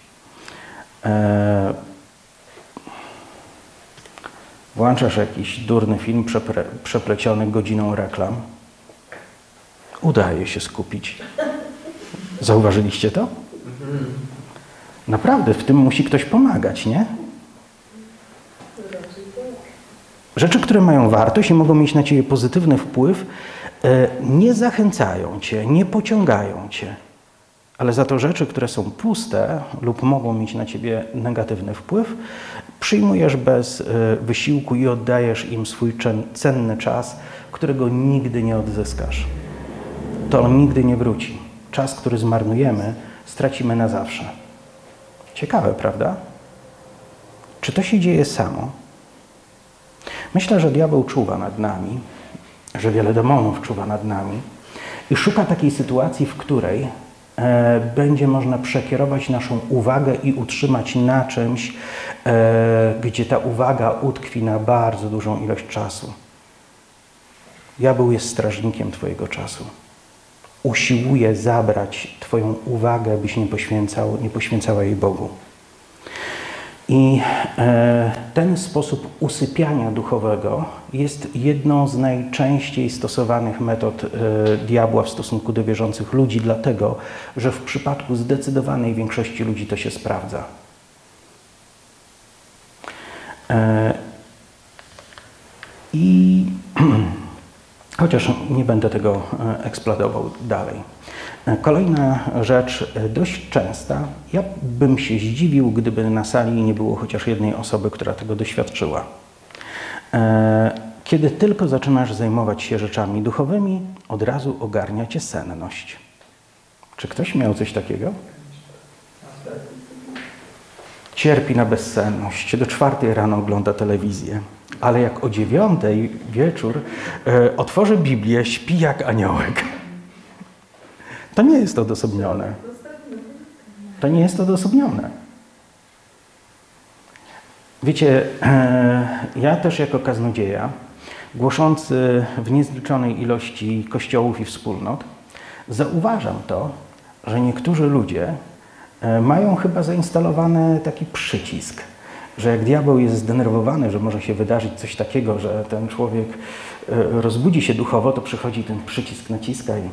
Włączasz jakiś durny film przepleciony godziną reklam. Udaje się skupić. Zauważyliście to? Naprawdę, w tym musi ktoś pomagać, nie? Rzeczy, które mają wartość i mogą mieć na ciebie pozytywny wpływ, e, nie zachęcają cię, nie pociągają cię. Ale za to rzeczy, które są puste lub mogą mieć na ciebie negatywny wpływ, przyjmujesz bez e, wysiłku i oddajesz im swój cenny czas, którego nigdy nie odzyskasz. To on nigdy nie wróci. Czas, który zmarnujemy, stracimy na zawsze. Ciekawe, prawda? Czy to się dzieje samo? Myślę, że diabeł czuwa nad nami, że wiele demonów czuwa nad nami i szuka takiej sytuacji, w której będzie można przekierować naszą uwagę i utrzymać na czymś, e, gdzie ta uwaga utkwi na bardzo dużą ilość czasu. Diabeł jest strażnikiem Twojego czasu. Usiłuje zabrać Twoją uwagę, byś nie, poświęcał, nie poświęcała jej Bogu. I e, ten sposób usypiania duchowego jest jedną z najczęściej stosowanych metod e, diabła w stosunku do wierzących ludzi, dlatego że w przypadku zdecydowanej większości ludzi to się sprawdza. E, I chociaż nie będę tego eksplodował dalej. Kolejna rzecz dość częsta. Ja bym się zdziwił, gdyby na sali nie było chociaż jednej osoby, która tego doświadczyła. E, kiedy tylko zaczynasz zajmować się rzeczami duchowymi, od razu ogarnia cię senność. Czy ktoś miał coś takiego? Cierpi na bezsenność. Do czwartej rano ogląda telewizję. Ale jak o dziewiątej wieczór e, otworzy Biblię, śpi jak aniołek. To nie jest odosobnione. To nie jest odosobnione. Wiecie, ja też jako kaznodzieja, głoszący w niezliczonej ilości kościołów i wspólnot, zauważam to, że niektórzy ludzie e, mają chyba zainstalowany taki przycisk, że jak diabeł jest zdenerwowany, że może się wydarzyć coś takiego, że ten człowiek e, rozbudzi się duchowo, to przychodzi ten przycisk, naciska i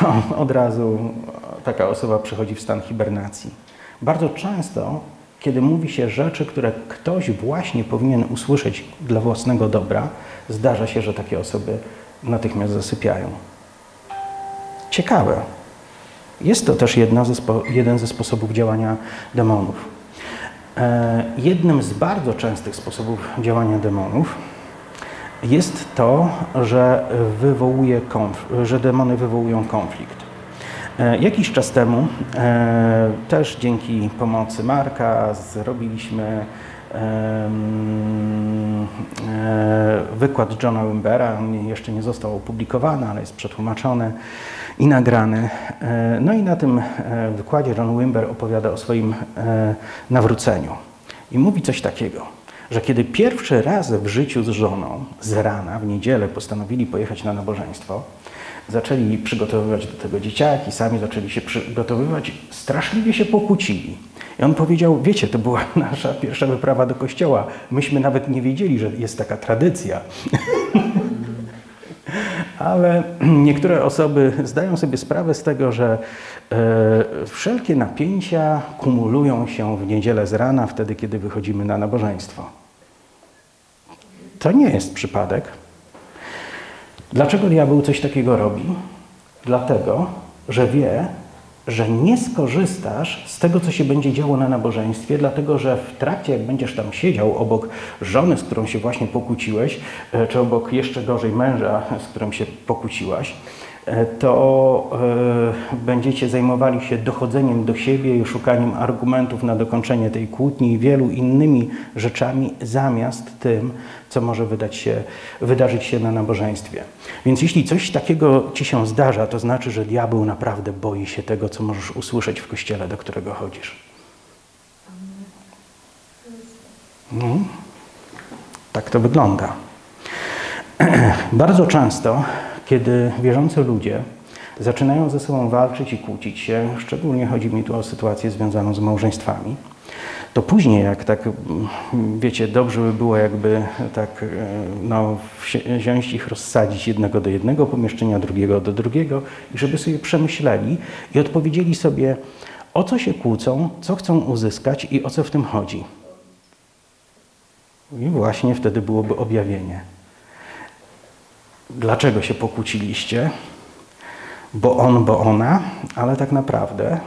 od razu taka osoba przychodzi w stan hibernacji. Bardzo często, kiedy mówi się rzeczy, które ktoś właśnie powinien usłyszeć dla własnego dobra, zdarza się, że takie osoby natychmiast zasypiają. Ciekawe. Jest to też ze jeden ze sposobów działania demonów. E, jednym z bardzo częstych sposobów działania demonów jest to, że, wywołuje że demony wywołują konflikt. E, jakiś czas temu, e, też dzięki pomocy Marka, zrobiliśmy e, wykład Johna Wimbera. On jeszcze nie został opublikowany, ale jest przetłumaczony i nagrany. No i na tym wykładzie John Wimber opowiada o swoim nawróceniu. I mówi coś takiego że kiedy pierwszy raz w życiu z żoną, z rana, w niedzielę postanowili pojechać na nabożeństwo, zaczęli przygotowywać do tego dzieciaki, sami zaczęli się przygotowywać, straszliwie się pokłócili. I on powiedział, wiecie, to była nasza pierwsza wyprawa do kościoła. Myśmy nawet nie wiedzieli, że jest taka tradycja. Ale niektóre osoby zdają sobie sprawę z tego, że e, wszelkie napięcia kumulują się w niedzielę z rana, wtedy kiedy wychodzimy na nabożeństwo. To nie jest przypadek. Dlaczego diabeł coś takiego robi? Dlatego, że wie, że nie skorzystasz z tego, co się będzie działo na nabożeństwie, dlatego że w trakcie, jak będziesz tam siedział obok żony, z którą się właśnie pokłóciłeś, e, czy obok jeszcze gorzej męża, z którym się pokłóciłaś, to e, będziecie zajmowali się dochodzeniem do siebie i szukaniem argumentów na dokończenie tej kłótni i wielu innymi rzeczami, zamiast tym, co może wydać się, wydarzyć się na nabożeństwie. Więc jeśli coś takiego ci się zdarza, to znaczy, że diabeł naprawdę boi się tego, co możesz usłyszeć w kościele, do którego chodzisz. No, tak to wygląda. Bardzo często kiedy wierzący ludzie zaczynają ze sobą walczyć i kłócić się, szczególnie chodzi mi tu o sytuację związaną z małżeństwami, to później, jak tak, wiecie, dobrze by było jakby tak, e, no, wziąć ich, rozsadzić jednego do jednego pomieszczenia, drugiego do drugiego i żeby sobie przemyśleli i odpowiedzieli sobie, o co się kłócą, co chcą uzyskać i o co w tym chodzi. I właśnie wtedy byłoby objawienie. Dlaczego się pokłóciliście? Bo on, bo ona, ale tak naprawdę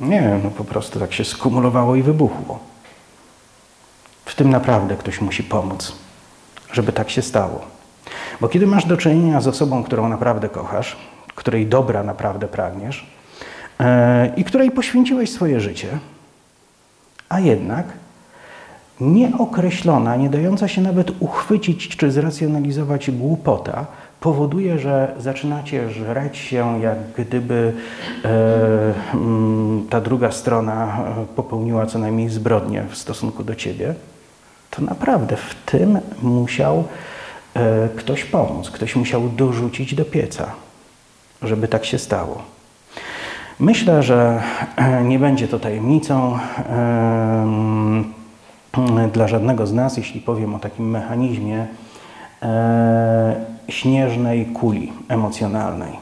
nie no po prostu tak się skumulowało i wybuchło. W tym naprawdę ktoś musi pomóc, żeby tak się stało. Bo kiedy masz do czynienia z osobą, którą naprawdę kochasz, której dobra naprawdę pragniesz yy, i której poświęciłeś swoje życie, a jednak nieokreślona, nie dająca się nawet uchwycić czy zracjonalizować głupota powoduje, że zaczynacie żreć się, jak gdyby e, mm, ta druga strona e, popełniła co najmniej zbrodnię w stosunku do ciebie, to naprawdę w tym musiał e, ktoś pomóc, ktoś musiał dorzucić do pieca, żeby tak się stało. Myślę, że e, nie będzie to tajemnicą. E, dla żadnego z nas, jeśli powiem o takim mechanizmie e, śnieżnej kuli emocjonalnej.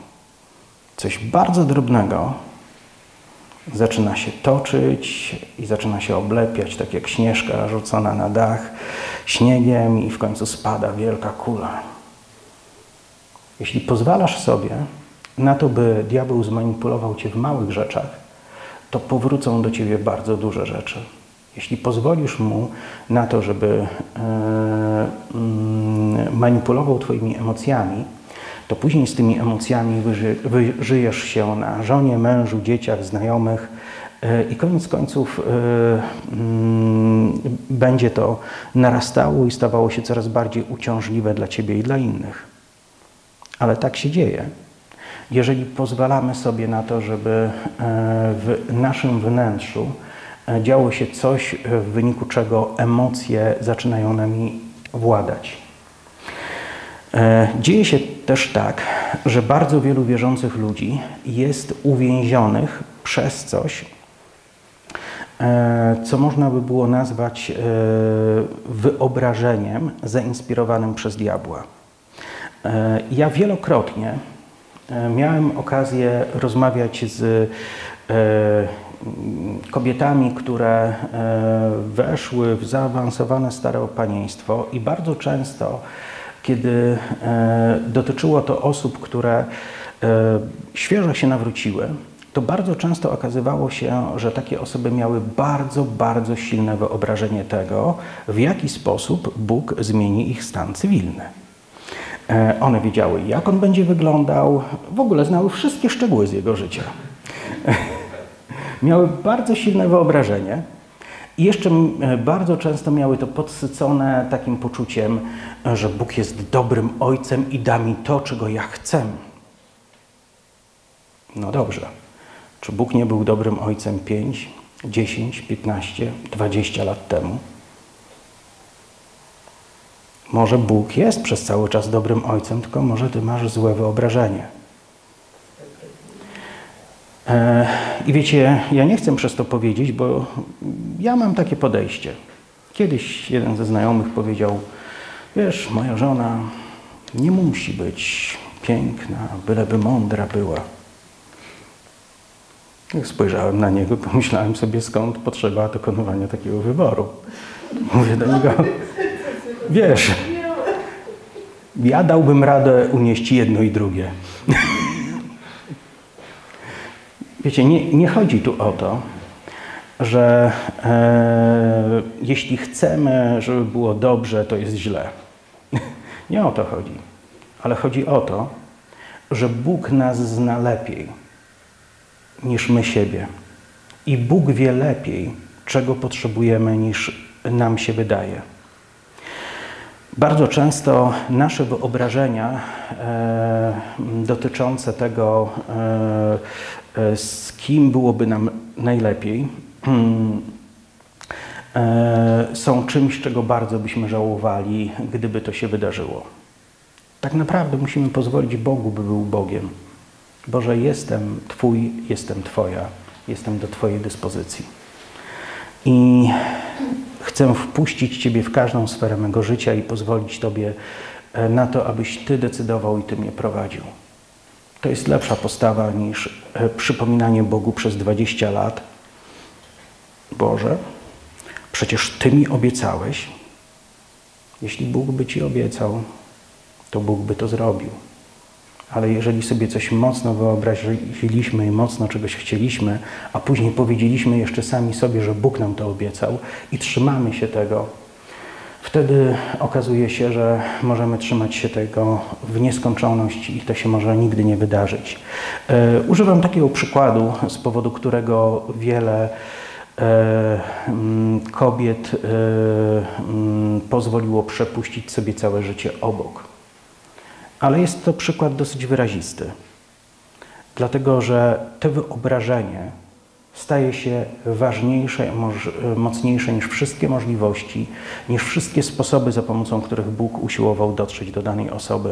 Coś bardzo drobnego zaczyna się toczyć i zaczyna się oblepiać, tak jak śnieżka rzucona na dach śniegiem i w końcu spada wielka kula. Jeśli pozwalasz sobie na to, by diabeł zmanipulował cię w małych rzeczach, to powrócą do ciebie bardzo duże rzeczy. Jeśli pozwolisz mu na to, żeby e, mm, manipulował Twoimi emocjami, to później z tymi emocjami wyżyjesz się na żonie, mężu, dzieciach, znajomych e, i koniec końców e, mm, będzie to narastało i stawało się coraz bardziej uciążliwe dla Ciebie i dla innych. Ale tak się dzieje. Jeżeli pozwalamy sobie na to, żeby w naszym wnętrzu działo się coś, e, w wyniku czego emocje zaczynają nami władać. E, dzieje się też tak, że bardzo wielu wierzących ludzi jest uwięzionych przez coś, co można by było nazwać wyobrażeniem zainspirowanym przez diabła. Ja wielokrotnie miałem okazję rozmawiać z kobietami, które e, weszły w zaawansowane staropanieństwo i bardzo często, kiedy e, dotyczyło to osób, które e, świeżo się nawróciły, to bardzo często okazywało się, że takie osoby miały bardzo, bardzo silne wyobrażenie tego, w jaki sposób Bóg zmieni ich stan cywilny. One wiedziały, jak on będzie wyglądał, w ogóle znały wszystkie szczegóły z jego życia miały bardzo silne wyobrażenie i jeszcze e, bardzo często miały to podsycone takim poczuciem, że Bóg jest dobrym ojcem i da mi to, czego ja chcę. No dobrze. Czy Bóg nie był dobrym ojcem pięć 10, 15, 20 lat temu. Może Bóg jest przez cały czas dobrym ojcem, tylko może ty masz złe wyobrażenie. E, I wiecie, ja nie chcę przez to powiedzieć, bo ja mam takie podejście. Kiedyś jeden ze znajomych powiedział, wiesz, moja żona nie musi być piękna, byleby mądra była. Jak spojrzałem na niego, pomyślałem sobie, skąd potrzeba dokonywania takiego wyboru. Mówię do niego, wiesz, ja dałbym radę unieść jedno i drugie. Wiecie, nie, nie chodzi tu o to, że e, jeśli chcemy, żeby było dobrze, to jest źle. nie o to chodzi. Ale chodzi o to, że Bóg nas zna lepiej niż my siebie. I Bóg wie lepiej, czego potrzebujemy, niż nam się wydaje. Bardzo często nasze wyobrażenia e, dotyczące tego, e, z kim byłoby nam najlepiej, e, są czymś, czego bardzo byśmy żałowali, gdyby to się wydarzyło. Tak naprawdę musimy pozwolić Bogu, by był Bogiem. Boże, jestem Twój, jestem Twoja, jestem do Twojej dyspozycji. I chcę wpuścić Ciebie w każdą sferę mego życia i pozwolić Tobie e, na to, abyś Ty decydował i Ty mnie prowadził. To jest lepsza postawa niż e, przypominanie Bogu przez 20 lat. Boże, przecież Ty mi obiecałeś. Jeśli Bóg by Ci obiecał, to Bóg by to zrobił. Ale jeżeli sobie coś mocno wyobraziliśmy i mocno czegoś chcieliśmy, a później powiedzieliśmy jeszcze sami sobie, że Bóg nam to obiecał i trzymamy się tego, wtedy okazuje się, że możemy trzymać się tego w nieskończoność i to się może nigdy nie wydarzyć. E, używam takiego przykładu, z powodu którego wiele e, mm, kobiet e, mm, pozwoliło przepuścić sobie całe życie obok ale jest to przykład dosyć wyrazisty. Dlatego, że to wyobrażenie staje się ważniejsze, mocniejsze niż wszystkie możliwości, niż wszystkie sposoby, za pomocą których Bóg usiłował dotrzeć do danej osoby.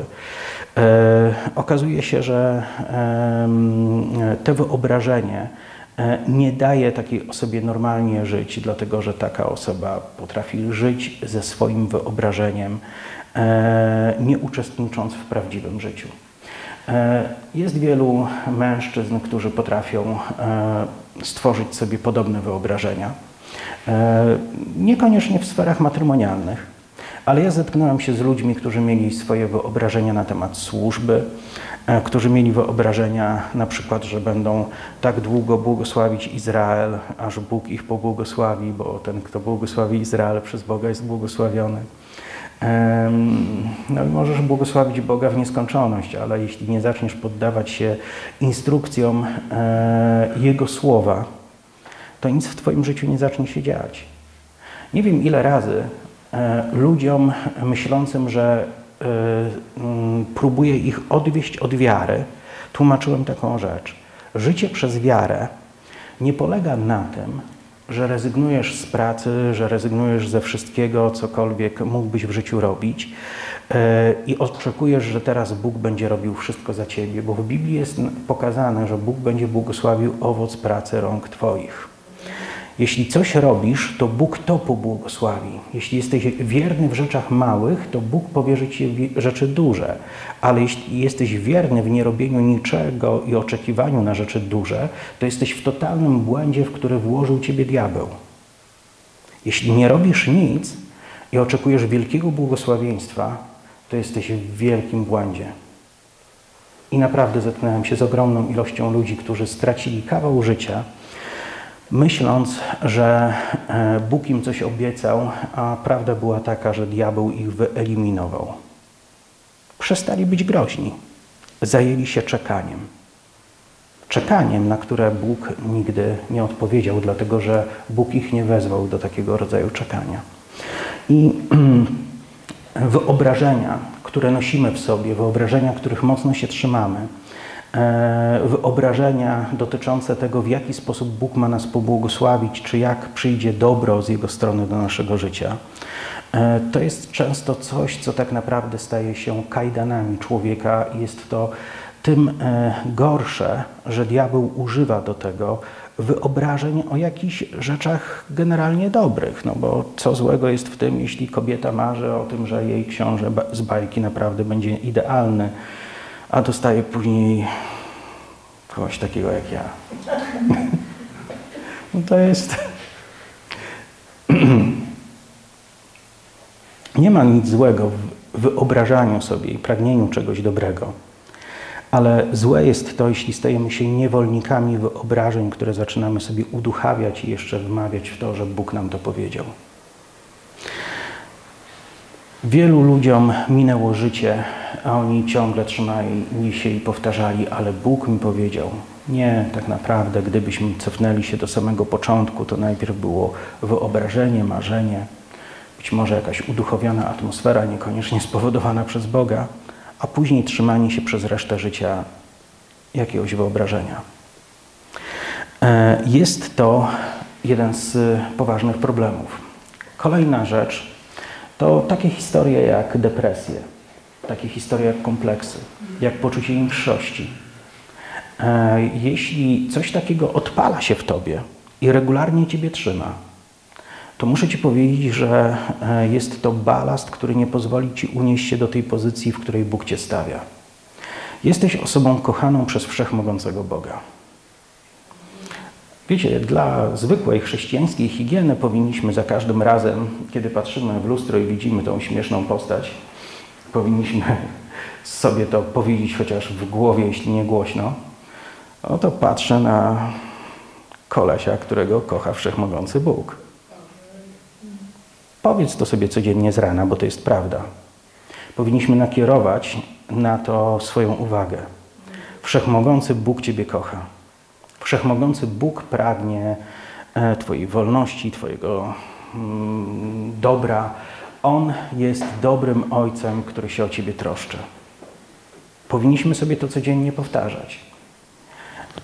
E, okazuje się, że e, to wyobrażenie nie daje takiej osobie normalnie żyć, dlatego że taka osoba potrafi żyć ze swoim wyobrażeniem, E, nie uczestnicząc w prawdziwym życiu. E, jest wielu mężczyzn, którzy potrafią e, stworzyć sobie podobne wyobrażenia. Niekoniecznie w sferach matrymonialnych, ale ja zetknąłem się z ludźmi, którzy mieli swoje wyobrażenia na temat służby, którzy mieli wyobrażenia na przykład, że będą tak długo błogosławić Izrael, aż Bóg ich pobłogosławi, bo ten, kto błogosławi Izrael przez Boga jest błogosławiony. No i możesz błogosławić Boga w nieskończoność, ale jeśli nie zaczniesz poddawać się instrukcjom e, Jego słowa, to nic w Twoim życiu nie zacznie się dziać. Nie wiem ile razy e, ludziom myślącym, że e, próbuję ich odwieść od wiary, tłumaczyłem taką rzecz. Życie przez wiarę nie polega na tym, że rezygnujesz z pracy, że rezygnujesz ze wszystkiego, cokolwiek mógłbyś w życiu robić e, i oczekujesz, że teraz Bóg będzie robił wszystko za ciebie, bo w Biblii jest pokazane, że Bóg będzie błogosławił owoc pracy rąk Twoich. Jeśli coś robisz, to Bóg to pobłogosławi. Jeśli jesteś wierny w rzeczach małych, to Bóg powierzy Ci rzeczy duże. Ale jeśli jesteś wierny w nierobieniu niczego i oczekiwaniu na rzeczy duże, to jesteś w totalnym błędzie, w który włożył Ciebie diabeł. Jeśli nie robisz nic i oczekujesz wielkiego błogosławieństwa, to jesteś w wielkim błędzie. I naprawdę zetknąłem się z ogromną ilością ludzi, którzy stracili kawał życia, myśląc, że e, Bóg im coś obiecał, a prawda była taka, że diabeł ich wyeliminował. Przestali być groźni, zajęli się czekaniem. Czekaniem, na które Bóg nigdy nie odpowiedział, dlatego że Bóg ich nie wezwał do takiego rodzaju czekania. I wyobrażenia, które nosimy w sobie, wyobrażenia, których mocno się trzymamy, wyobrażenia dotyczące tego, w jaki sposób Bóg ma nas pobłogosławić, czy jak przyjdzie dobro z Jego strony do naszego życia, e, to jest często coś, co tak naprawdę staje się kajdanami człowieka i jest to tym e, gorsze, że diabeł używa do tego wyobrażeń o jakichś rzeczach generalnie dobrych. No bo co złego jest w tym, jeśli kobieta marzy o tym, że jej książę z bajki naprawdę będzie idealny, a dostaje później kogoś takiego jak ja. No to jest. Nie ma nic złego w wyobrażaniu sobie i pragnieniu czegoś dobrego. Ale złe jest to, jeśli stajemy się niewolnikami wyobrażeń, które zaczynamy sobie uduchawiać i jeszcze wymawiać w to, że Bóg nam to powiedział. Wielu ludziom minęło życie, a oni ciągle trzymali się i powtarzali, ale Bóg mi powiedział. Nie, tak naprawdę, gdybyśmy cofnęli się do samego początku, to najpierw było wyobrażenie, marzenie, być może jakaś uduchowiona atmosfera, niekoniecznie spowodowana przez Boga, a później trzymanie się przez resztę życia jakiegoś wyobrażenia. E, jest to jeden z poważnych problemów. Kolejna rzecz to takie historie jak depresje, takie historie jak kompleksy, jak poczucie niższości. E, jeśli coś takiego odpala się w tobie i regularnie ciebie trzyma, to muszę Ci powiedzieć, że e, jest to balast, który nie pozwoli Ci unieść się do tej pozycji, w której Bóg Cię stawia. Jesteś osobą kochaną przez wszechmogącego Boga. Wiecie, dla zwykłej chrześcijańskiej higieny powinniśmy za każdym razem, kiedy patrzymy w lustro i widzimy tą śmieszną postać, powinniśmy sobie to powiedzieć chociaż w głowie, jeśli nie głośno. Oto patrzę na kolesia, którego kocha wszechmogący Bóg. Powiedz to sobie codziennie z rana, bo to jest prawda. Powinniśmy nakierować na to swoją uwagę. Wszechmogący Bóg Ciebie kocha. Wszechmogący Bóg pragnie e, Twojej wolności, Twojego mm, dobra. On jest dobrym Ojcem, który się o Ciebie troszczy. Powinniśmy sobie to codziennie powtarzać.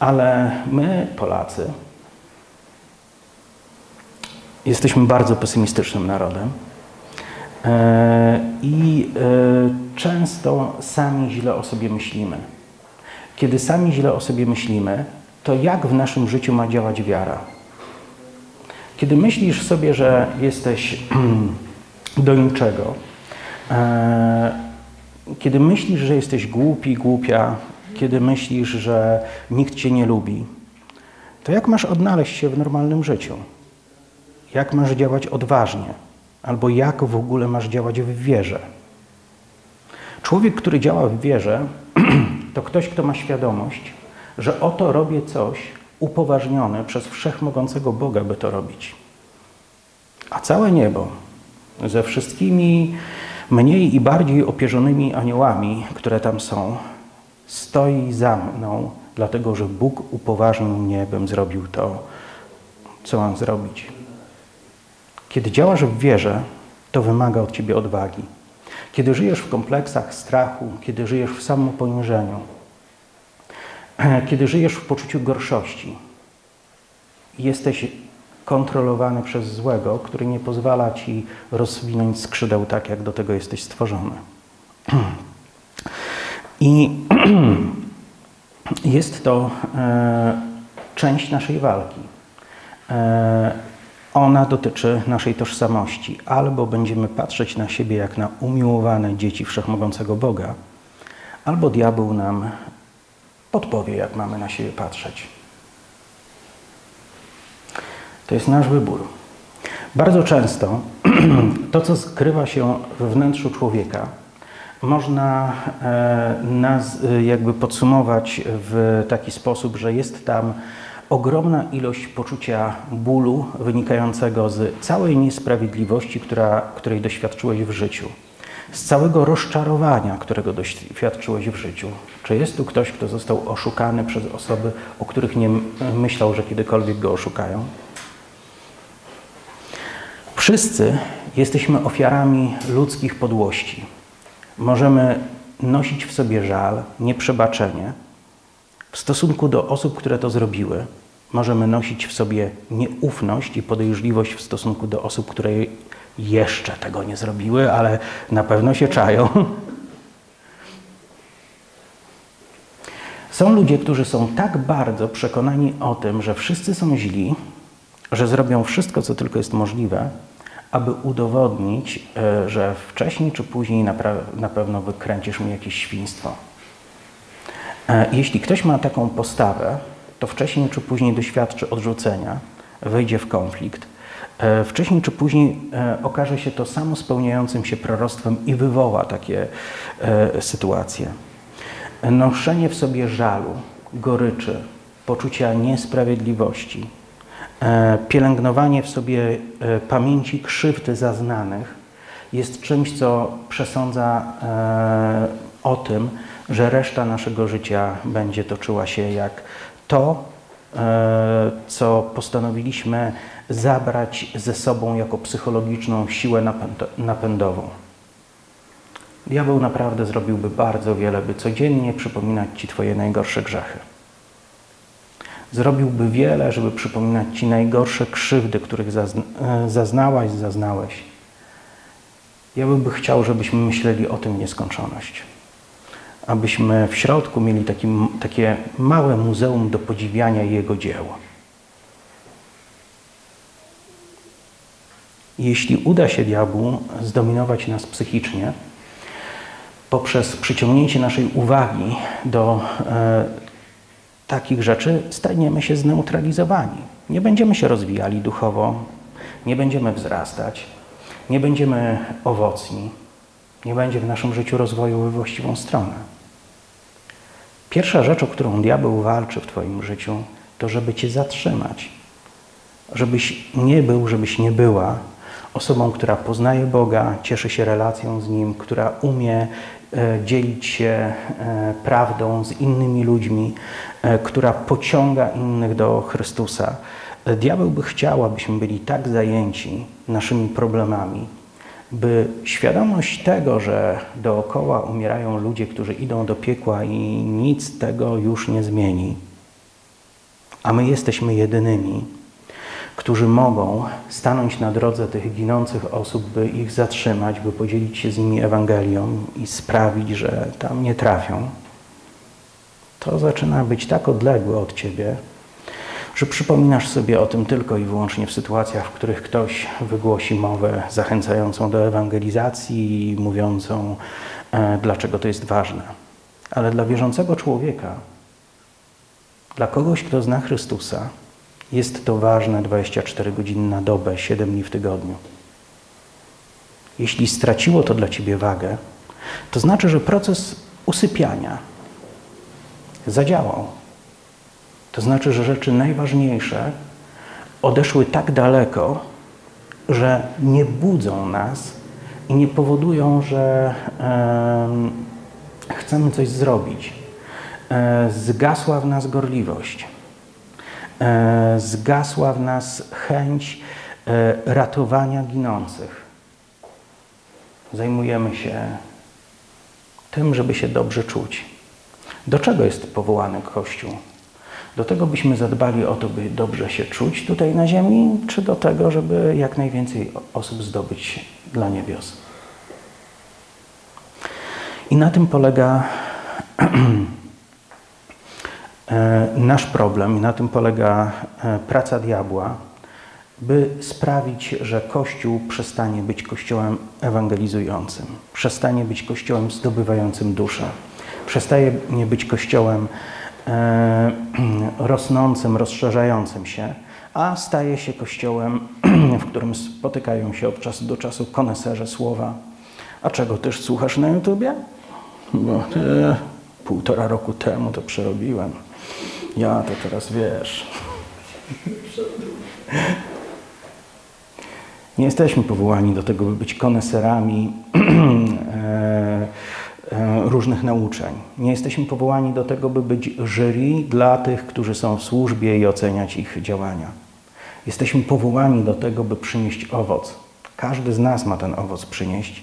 Ale my, Polacy, jesteśmy bardzo pesymistycznym narodem e, i e, często sami źle o sobie myślimy. Kiedy sami źle o sobie myślimy, to jak w naszym życiu ma działać wiara? Kiedy myślisz sobie, że jesteś do niczego, e, kiedy myślisz, że jesteś głupi, głupia, kiedy myślisz, że nikt cię nie lubi, to jak masz odnaleźć się w normalnym życiu? jak masz działać odważnie, albo jak w ogóle masz działać w wierze. Człowiek, który działa w wierze, to ktoś, kto ma świadomość, że oto robię coś upoważnione przez wszechmogącego Boga, by to robić. A całe niebo ze wszystkimi mniej i bardziej opierzonymi aniołami, które tam są, stoi za mną, dlatego że Bóg upoważnił mnie, bym zrobił to, co mam zrobić. Kiedy działasz w wierze, to wymaga od ciebie odwagi. Kiedy żyjesz w kompleksach strachu, kiedy żyjesz w samoponiżeniu, kiedy żyjesz w poczuciu gorszości, jesteś kontrolowany przez złego, który nie pozwala ci rozwinąć skrzydeł tak, jak do tego jesteś stworzony. I jest to e, część naszej walki. E, ona dotyczy naszej tożsamości. Albo będziemy patrzeć na siebie jak na umiłowane dzieci wszechmogącego Boga, albo diabeł nam podpowie, jak mamy na siebie patrzeć. To jest nasz wybór. Bardzo często to, co skrywa się we wnętrzu człowieka, można e, e, jakby podsumować w taki sposób, że jest tam ogromna ilość poczucia bólu wynikającego z całej niesprawiedliwości, która, której doświadczyłeś w życiu, z całego rozczarowania, którego doświadczyłeś w życiu. Czy jest tu ktoś, kto został oszukany przez osoby, o których nie myślał, że kiedykolwiek go oszukają? Wszyscy jesteśmy ofiarami ludzkich podłości. Możemy nosić w sobie żal, nieprzebaczenie, W stosunku do osób, które to zrobiły, możemy nosić w sobie nieufność i podejrzliwość w stosunku do osób, które jeszcze tego nie zrobiły, ale na pewno się czają. Są ludzie, którzy są tak bardzo przekonani o tym, że wszyscy są źli, że zrobią wszystko, co tylko jest możliwe, aby udowodnić, e, że wcześniej czy później na, pewno wykręcisz mi jakieś świństwo. E, jeśli ktoś ma taką postawę, to wcześniej czy później doświadczy odrzucenia, wejdzie w konflikt. E, wcześniej czy później okaże się to samo spełniającym się proroctwem i wywoła takie sytuacje. Noszenie w sobie żalu, goryczy, poczucia niesprawiedliwości, E, pielęgnowanie w sobie e, pamięci krzywdy zaznanych jest czymś, co przesądza e, o tym, że reszta naszego życia będzie toczyła się jak to, co postanowiliśmy zabrać ze sobą jako psychologiczną siłę napędową. Diabeł naprawdę zrobiłby bardzo wiele, by codziennie przypominać Ci Twoje najgorsze grzechy. Zrobiłby wiele, żeby przypominać Ci najgorsze krzywdy, których e, zaznałaś, zaznałeś. Ja bym chciał, żebyśmy myśleli o tym nieskończoność. Abyśmy w środku mieli taki, takie małe muzeum do podziwiania Jego dzieła. Jeśli uda się diabłu zdominować nas psychicznie, poprzez przyciągnięcie naszej uwagi do e, takich rzeczy staniemy się zneutralizowani. Nie będziemy się rozwijali duchowo, nie będziemy wzrastać, nie będziemy owocni, nie będzie w naszym życiu rozwoju we właściwą stronę. Pierwsza rzecz, o którą diabeł walczy w Twoim życiu, to żeby Cię zatrzymać. Żebyś nie był, żebyś nie była osobą, która poznaje Boga, cieszy się relacją z Nim, która umie E, dzielić się e, prawdą z innymi ludźmi, e, która pociąga innych do Chrystusa. Diabeł by chciał, abyśmy byli tak zajęci naszymi problemami, by świadomość tego, że dookoła umierają ludzie, którzy idą do piekła i nic tego już nie zmieni, a my jesteśmy jedynymi, którzy mogą stanąć na drodze tych ginących osób, by ich zatrzymać, by podzielić się z nimi Ewangelią i sprawić, że tam nie trafią, to zaczyna być tak odległe od Ciebie, że przypominasz sobie o tym tylko i wyłącznie w sytuacjach, w których ktoś wygłosi mowę zachęcającą do ewangelizacji i mówiącą, e, dlaczego to jest ważne. Ale dla wierzącego człowieka, dla kogoś, kto zna Chrystusa, jest to ważne 24 godziny na dobę, 7 dni w tygodniu. Jeśli straciło to dla ciebie wagę, to znaczy, że proces usypiania zadziałał. To znaczy, że rzeczy najważniejsze odeszły tak daleko, że nie budzą nas i nie powodują, że e, chcemy coś zrobić. E, zgasła w nas gorliwość zgasła w nas chęć e, ratowania ginących. Zajmujemy się tym, żeby się dobrze czuć. Do czego jest powołany Kościół? Do tego, byśmy zadbali o to, by dobrze się czuć tutaj na ziemi, czy do tego, żeby jak najwięcej osób zdobyć dla niebios? I na tym polega E, nasz problem, i na tym polega e, praca diabła, by sprawić, że Kościół przestanie być Kościołem ewangelizującym, przestanie być Kościołem zdobywającym duszę, przestaje być Kościołem e, rosnącym, rozszerzającym się, a staje się Kościołem, w którym spotykają się od czasu do czasu koneserze słowa. A czego też słuchasz na YouTubie? Bo półtora roku temu to przerobiłem. Ja to teraz wiesz. Nie jesteśmy powołani do tego, by być koneserami e, e, różnych nauczeń. Nie jesteśmy powołani do tego, by być jury dla tych, którzy są w służbie i oceniać ich działania. Jesteśmy powołani do tego, by przynieść owoc. Każdy z nas ma ten owoc przynieść.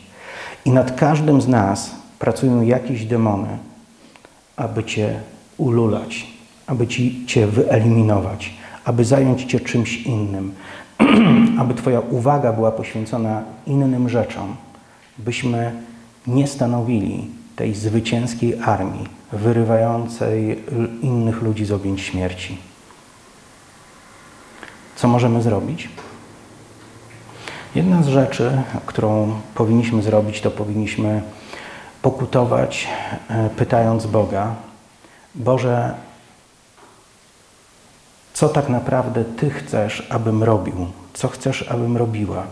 I nad każdym z nas pracują jakieś demony, aby Cię ululać, aby ci, Cię wyeliminować, aby zająć Cię czymś innym, aby Twoja uwaga była poświęcona innym rzeczom, byśmy nie stanowili tej zwycięskiej armii, wyrywającej innych ludzi z objęć śmierci. Co możemy zrobić? Jedna z rzeczy, którą powinniśmy zrobić, to powinniśmy pokutować, e, pytając Boga: Boże, co tak naprawdę Ty chcesz, abym robił? Co chcesz, abym robiła?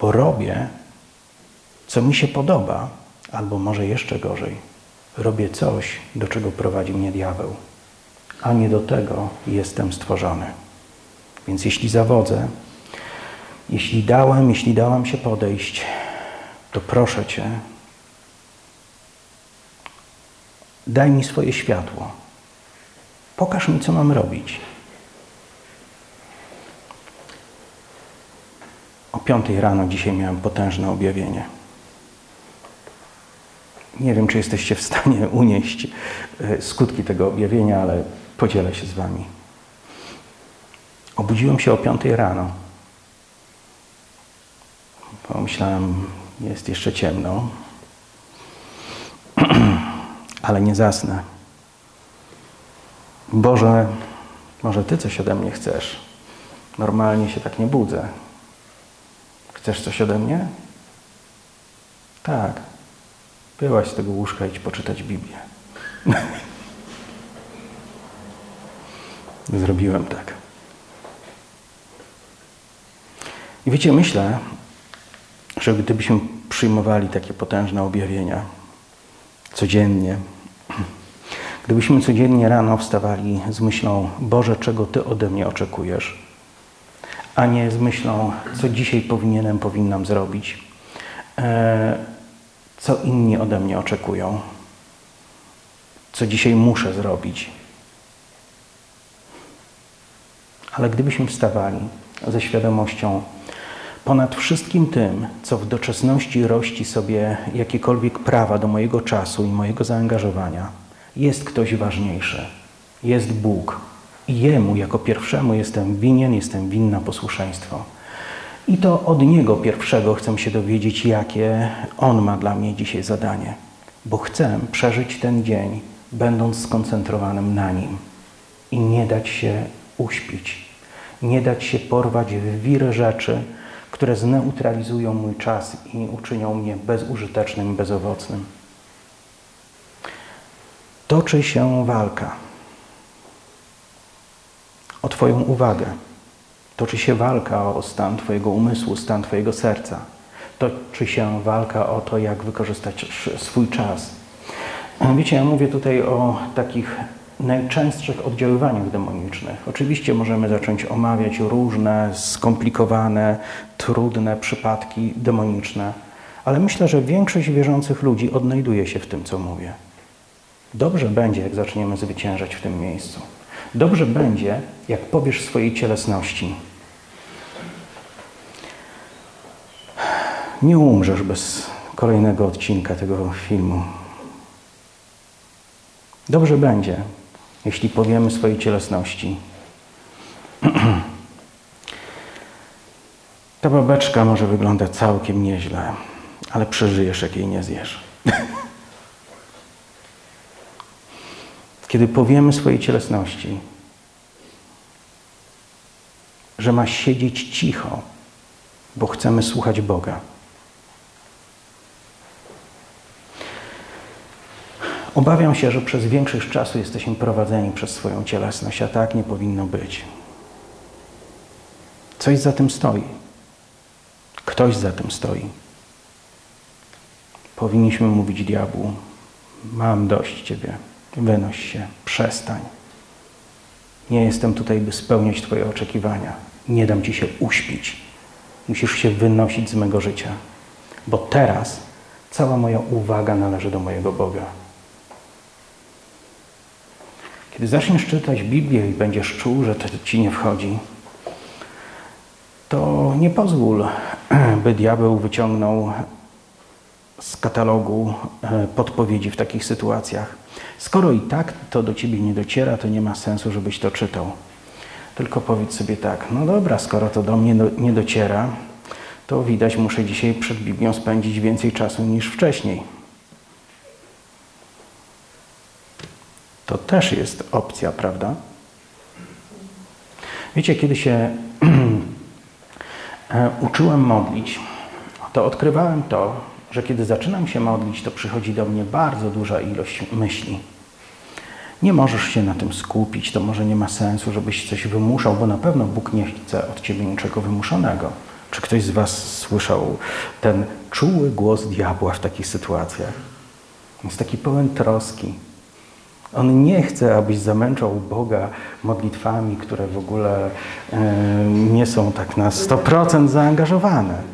Bo robię, co mi się podoba, albo może jeszcze gorzej, robię coś, do czego prowadzi mnie diabeł, a nie do tego jestem stworzony. Więc jeśli zawodzę, jeśli dałem, jeśli dałam się podejść, to proszę Cię, daj mi swoje światło. Pokaż mi, co mam robić. O piątej rano dzisiaj miałem potężne objawienie. Nie wiem, czy jesteście w stanie unieść e, skutki tego objawienia, ale podzielę się z Wami. Obudziłem się o piątej rano. Pomyślałem, jest jeszcze ciemno, ale nie zasnę. Boże, może Ty coś ode mnie chcesz. Normalnie się tak nie budzę. Chcesz coś ode mnie? Tak. Byłaś z tego łóżka idź poczytać Biblię. Zrobiłem tak. I wiecie, myślę, że gdybyśmy przyjmowali takie potężne objawienia codziennie, gdybyśmy codziennie rano wstawali z myślą, Boże, czego Ty ode mnie oczekujesz, a nie z myślą, co dzisiaj powinienem, powinnam zrobić, e, co inni ode mnie oczekują, co dzisiaj muszę zrobić. Ale gdybyśmy wstawali ze świadomością, ponad wszystkim tym, co w doczesności rości sobie jakiekolwiek prawa do mojego czasu i mojego zaangażowania, jest ktoś ważniejszy. Jest Bóg. Jemu jako pierwszemu jestem winien, jestem winna posłuszeństwo. I to od Niego pierwszego chcę się dowiedzieć, jakie On ma dla mnie dzisiaj zadanie. Bo chcę przeżyć ten dzień, będąc skoncentrowanym na Nim. I nie dać się uśpić. Nie dać się porwać w wiry rzeczy, które zneutralizują mój czas i uczynią mnie bezużytecznym, bezowocnym. Toczy się walka o Twoją uwagę. Toczy się walka o stan Twojego umysłu, stan Twojego serca. Toczy się walka o to, jak wykorzystać swój czas. Wiecie, ja mówię tutaj o takich najczęstszych oddziaływaniach demonicznych. Oczywiście możemy zacząć omawiać różne skomplikowane, trudne przypadki demoniczne, ale myślę, że większość wierzących ludzi odnajduje się w tym, co mówię. Dobrze będzie, jak zaczniemy zwyciężać w tym miejscu. Dobrze będzie, jak powiesz swojej cielesności. Nie umrzesz bez kolejnego odcinka tego filmu. Dobrze będzie, jeśli powiemy swojej cielesności. Ta babeczka może wyglądać całkiem nieźle, ale przeżyjesz, jak jej nie zjesz. Kiedy powiemy swojej cielesności, że ma siedzieć cicho, bo chcemy słuchać Boga. Obawiam się, że przez większość czasu jesteśmy prowadzeni przez swoją cielesność, a tak nie powinno być. Coś za tym stoi. Ktoś za tym stoi. Powinniśmy mówić diabłu: Mam dość ciebie, wynoś się, przestań. Nie jestem tutaj, by spełniać Twoje oczekiwania. Nie dam Ci się uśpić. Musisz się wynosić z mego życia, bo teraz cała moja uwaga należy do mojego Boga. Kiedy zaczniesz czytać Biblię i będziesz czuł, że to ci nie wchodzi, to nie pozwól, by diabeł wyciągnął z katalogu e, podpowiedzi w takich sytuacjach. Skoro i tak to do ciebie nie dociera, to nie ma sensu, żebyś to czytał. Tylko powiedz sobie tak, no dobra, skoro to do mnie nie dociera, to widać, muszę dzisiaj przed Biblią spędzić więcej czasu niż wcześniej. To też jest opcja, prawda? Wiecie, kiedy się e, uczyłem modlić, to odkrywałem to, że kiedy zaczynam się modlić, to przychodzi do mnie bardzo duża ilość myśli. Nie możesz się na tym skupić, to może nie ma sensu, żebyś coś wymuszał, bo na pewno Bóg nie chce od ciebie niczego wymuszonego. Czy ktoś z Was słyszał ten czuły głos diabła w takich sytuacjach? Jest taki pełen troski. On nie chce, abyś zamęczał Boga modlitwami, które w ogóle e, nie są tak na 100% zaangażowane.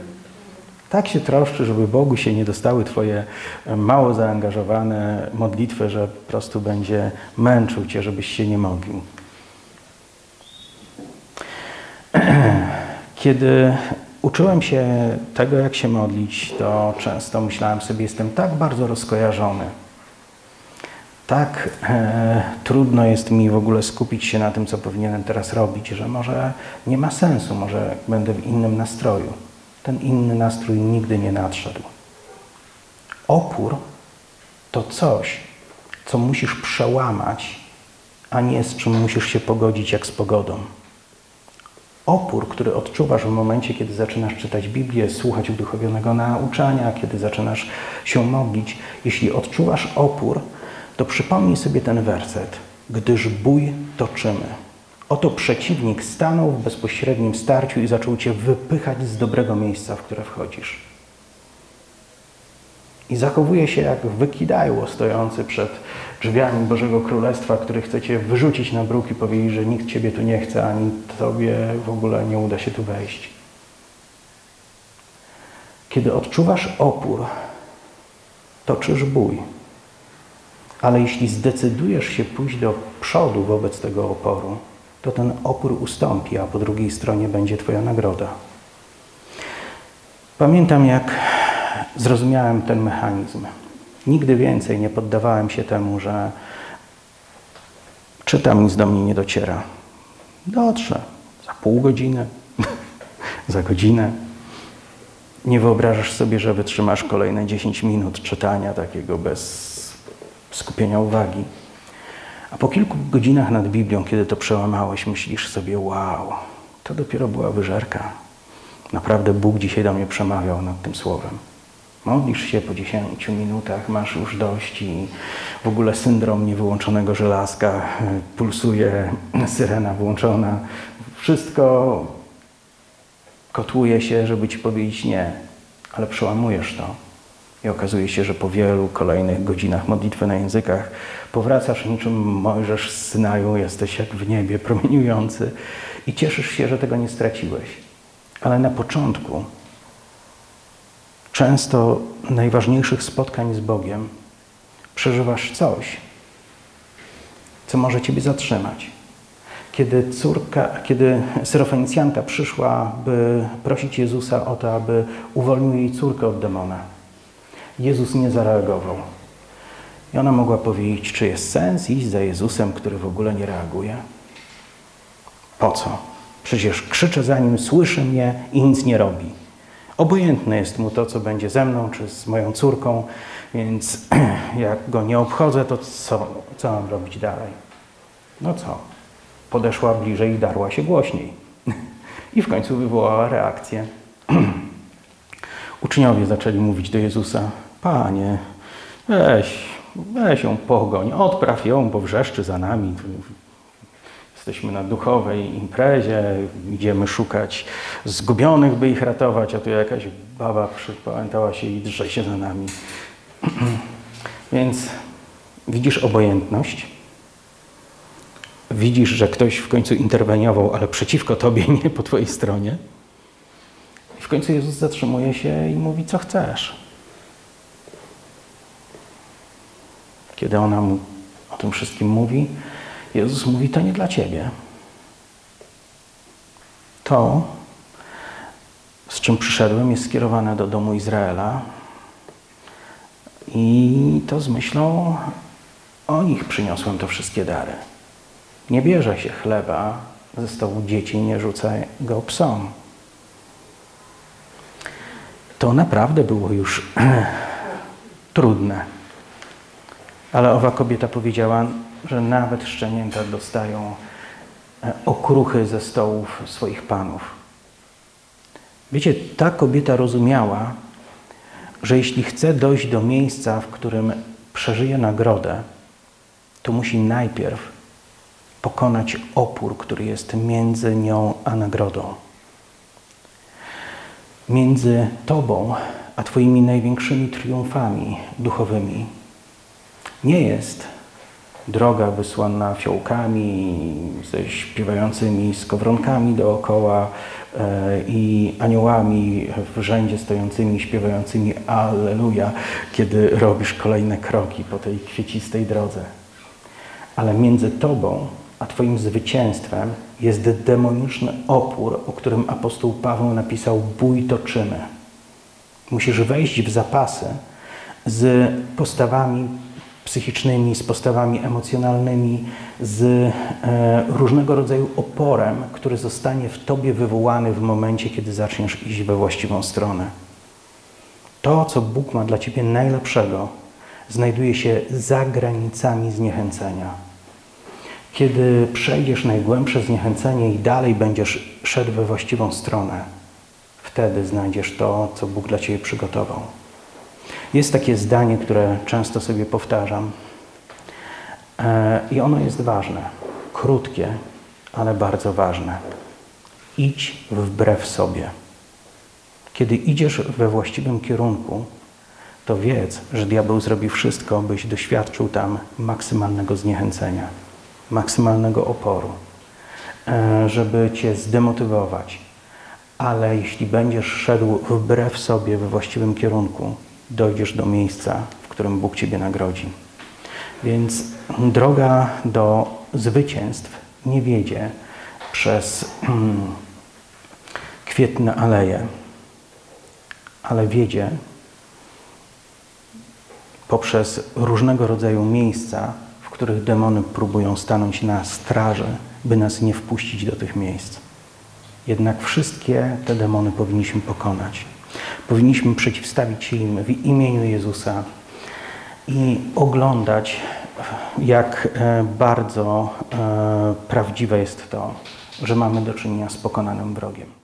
Tak się troszczy, żeby Bogu się nie dostały Twoje e, mało zaangażowane modlitwy, że po prostu będzie męczył Cię, żebyś się nie modlił. Kiedy uczyłem się tego, jak się modlić, to często myślałem sobie, jestem tak bardzo rozkojarzony. Tak e, trudno jest mi w ogóle skupić się na tym, co powinienem teraz robić, że może nie ma sensu, może będę w innym nastroju. Ten inny nastrój nigdy nie nadszedł. Opór to coś, co musisz przełamać, a nie z czym musisz się pogodzić jak z pogodą opór, który odczuwasz w momencie, kiedy zaczynasz czytać Biblię, słuchać uduchowionego nauczania, kiedy zaczynasz się modlić, jeśli odczuwasz opór, to przypomnij sobie ten werset. Gdyż bój toczymy. Oto przeciwnik stanął w bezpośrednim starciu i zaczął cię wypychać z dobrego miejsca, w które wchodzisz. I zachowuje się jak wykidajło stojący przed drzwiami Bożego Królestwa, który chcecie wyrzucić na bruk i powiedzieć, że nikt Ciebie tu nie chce, ani Tobie w ogóle nie uda się tu wejść. Kiedy odczuwasz opór, toczysz bój. Ale jeśli zdecydujesz się pójść do przodu wobec tego oporu, to ten opór ustąpi, a po drugiej stronie będzie Twoja nagroda. Pamiętam, jak zrozumiałem ten mechanizm. Nigdy więcej nie poddawałem się temu, że czytam, nic do mnie nie dociera. Dotrze. Za pół godziny, za godzinę. Nie wyobrażasz sobie, że wytrzymasz kolejne 10 minut czytania takiego bez skupienia uwagi. A po kilku godzinach nad Biblią, kiedy to przełamałeś, myślisz sobie, wow, to dopiero była wyżerka. Naprawdę Bóg dzisiaj do mnie przemawiał nad tym słowem. Modlisz się po 10 minutach, masz już dość i w ogóle syndrom niewyłączonego żelazka, pulsuje, syrena włączona. Wszystko kotłuje się, żeby ci powiedzieć nie, ale przełamujesz to. I okazuje się, że po wielu kolejnych godzinach modlitwy na językach powracasz niczym Mojżesz z Synaju, jesteś jak w niebie, promieniujący i cieszysz się, że tego nie straciłeś. Ale na początku często najważniejszych spotkań z Bogiem przeżywasz coś, co może Ciebie zatrzymać. Kiedy córka, kiedy Syrofenicjanka przyszła, by prosić Jezusa o to, aby uwolnił jej córkę od demona, Jezus nie zareagował. I ona mogła powiedzieć, czy jest sens iść za Jezusem, który w ogóle nie reaguje? Po co? Przecież krzyczę za nim, słyszy mnie i nic nie robi. Obojętne jest mu to, co będzie ze mną czy z moją córką, więc jak go nie obchodzę, to co, co mam robić dalej? No co? Podeszła bliżej i darła się głośniej. I w końcu wywołała reakcję. Uczniowie zaczęli mówić do Jezusa: Panie, weź, weź ją pogoń, odpraw ją, bo wrzeszczy za nami. Jesteśmy na duchowej imprezie, idziemy szukać zgubionych, by ich ratować, a tu jakaś baba przypamiętała się i drze się za nami. Więc widzisz obojętność, widzisz, że ktoś w końcu interweniował, ale przeciwko tobie, nie po twojej stronie. I w końcu Jezus zatrzymuje się i mówi, co chcesz. Kiedy ona mu o tym wszystkim mówi, Jezus mówi, to nie dla ciebie. To, z czym przyszedłem, jest skierowane do domu Izraela, I to z myślą o nich przyniosłem to wszystkie dary. Nie bierze się chleba ze stołu dzieci, nie rzuca go psom. To naprawdę było już trudne. Ale owa kobieta powiedziała, że nawet szczenięta dostają e, okruchy ze stołów swoich panów. Wiecie, ta kobieta rozumiała, że jeśli chce dojść do miejsca, w którym przeżyje nagrodę, to musi najpierw pokonać opór, który jest między nią a nagrodą. Między Tobą a Twoimi największymi triumfami duchowymi nie jest droga wysłana fiołkami, ze śpiewającymi skowronkami dookoła e, i aniołami w rzędzie stojącymi, śpiewającymi Alleluja, kiedy robisz kolejne kroki po tej kwiecistej drodze. Ale między Tobą a Twoim zwycięstwem jest demoniczny opór, o którym apostoł Paweł napisał: Bój toczymy. Musisz wejść w zapasy z postawami psychicznymi, z postawami emocjonalnymi, z e, różnego rodzaju oporem, który zostanie w Tobie wywołany w momencie, kiedy zaczniesz iść we właściwą stronę. To, co Bóg ma dla Ciebie najlepszego, znajduje się za granicami zniechęcenia kiedy przejdziesz najgłębsze zniechęcenie i dalej będziesz szedł we właściwą stronę, wtedy znajdziesz to, co Bóg dla Ciebie przygotował. Jest takie zdanie, które często sobie powtarzam e, i ono jest ważne. Krótkie, ale bardzo ważne. Idź wbrew sobie. Kiedy idziesz we właściwym kierunku, to wiedz, że diabeł zrobi wszystko, byś doświadczył tam maksymalnego zniechęcenia maksymalnego oporu, e, żeby cię zdemotywować. Ale jeśli będziesz szedł wbrew sobie we właściwym kierunku, dojdziesz do miejsca, w którym Bóg ciebie nagrodzi. Więc droga do zwycięstw nie wiedzie przez hmm, kwietne aleje, ale wiedzie poprzez różnego rodzaju miejsca, których demony próbują stanąć na straży, by nas nie wpuścić do tych miejsc. Jednak wszystkie te demony powinniśmy pokonać. Powinniśmy przeciwstawić się im w imieniu Jezusa i oglądać, jak e, bardzo e, prawdziwe jest to, że mamy do czynienia z pokonanym wrogiem.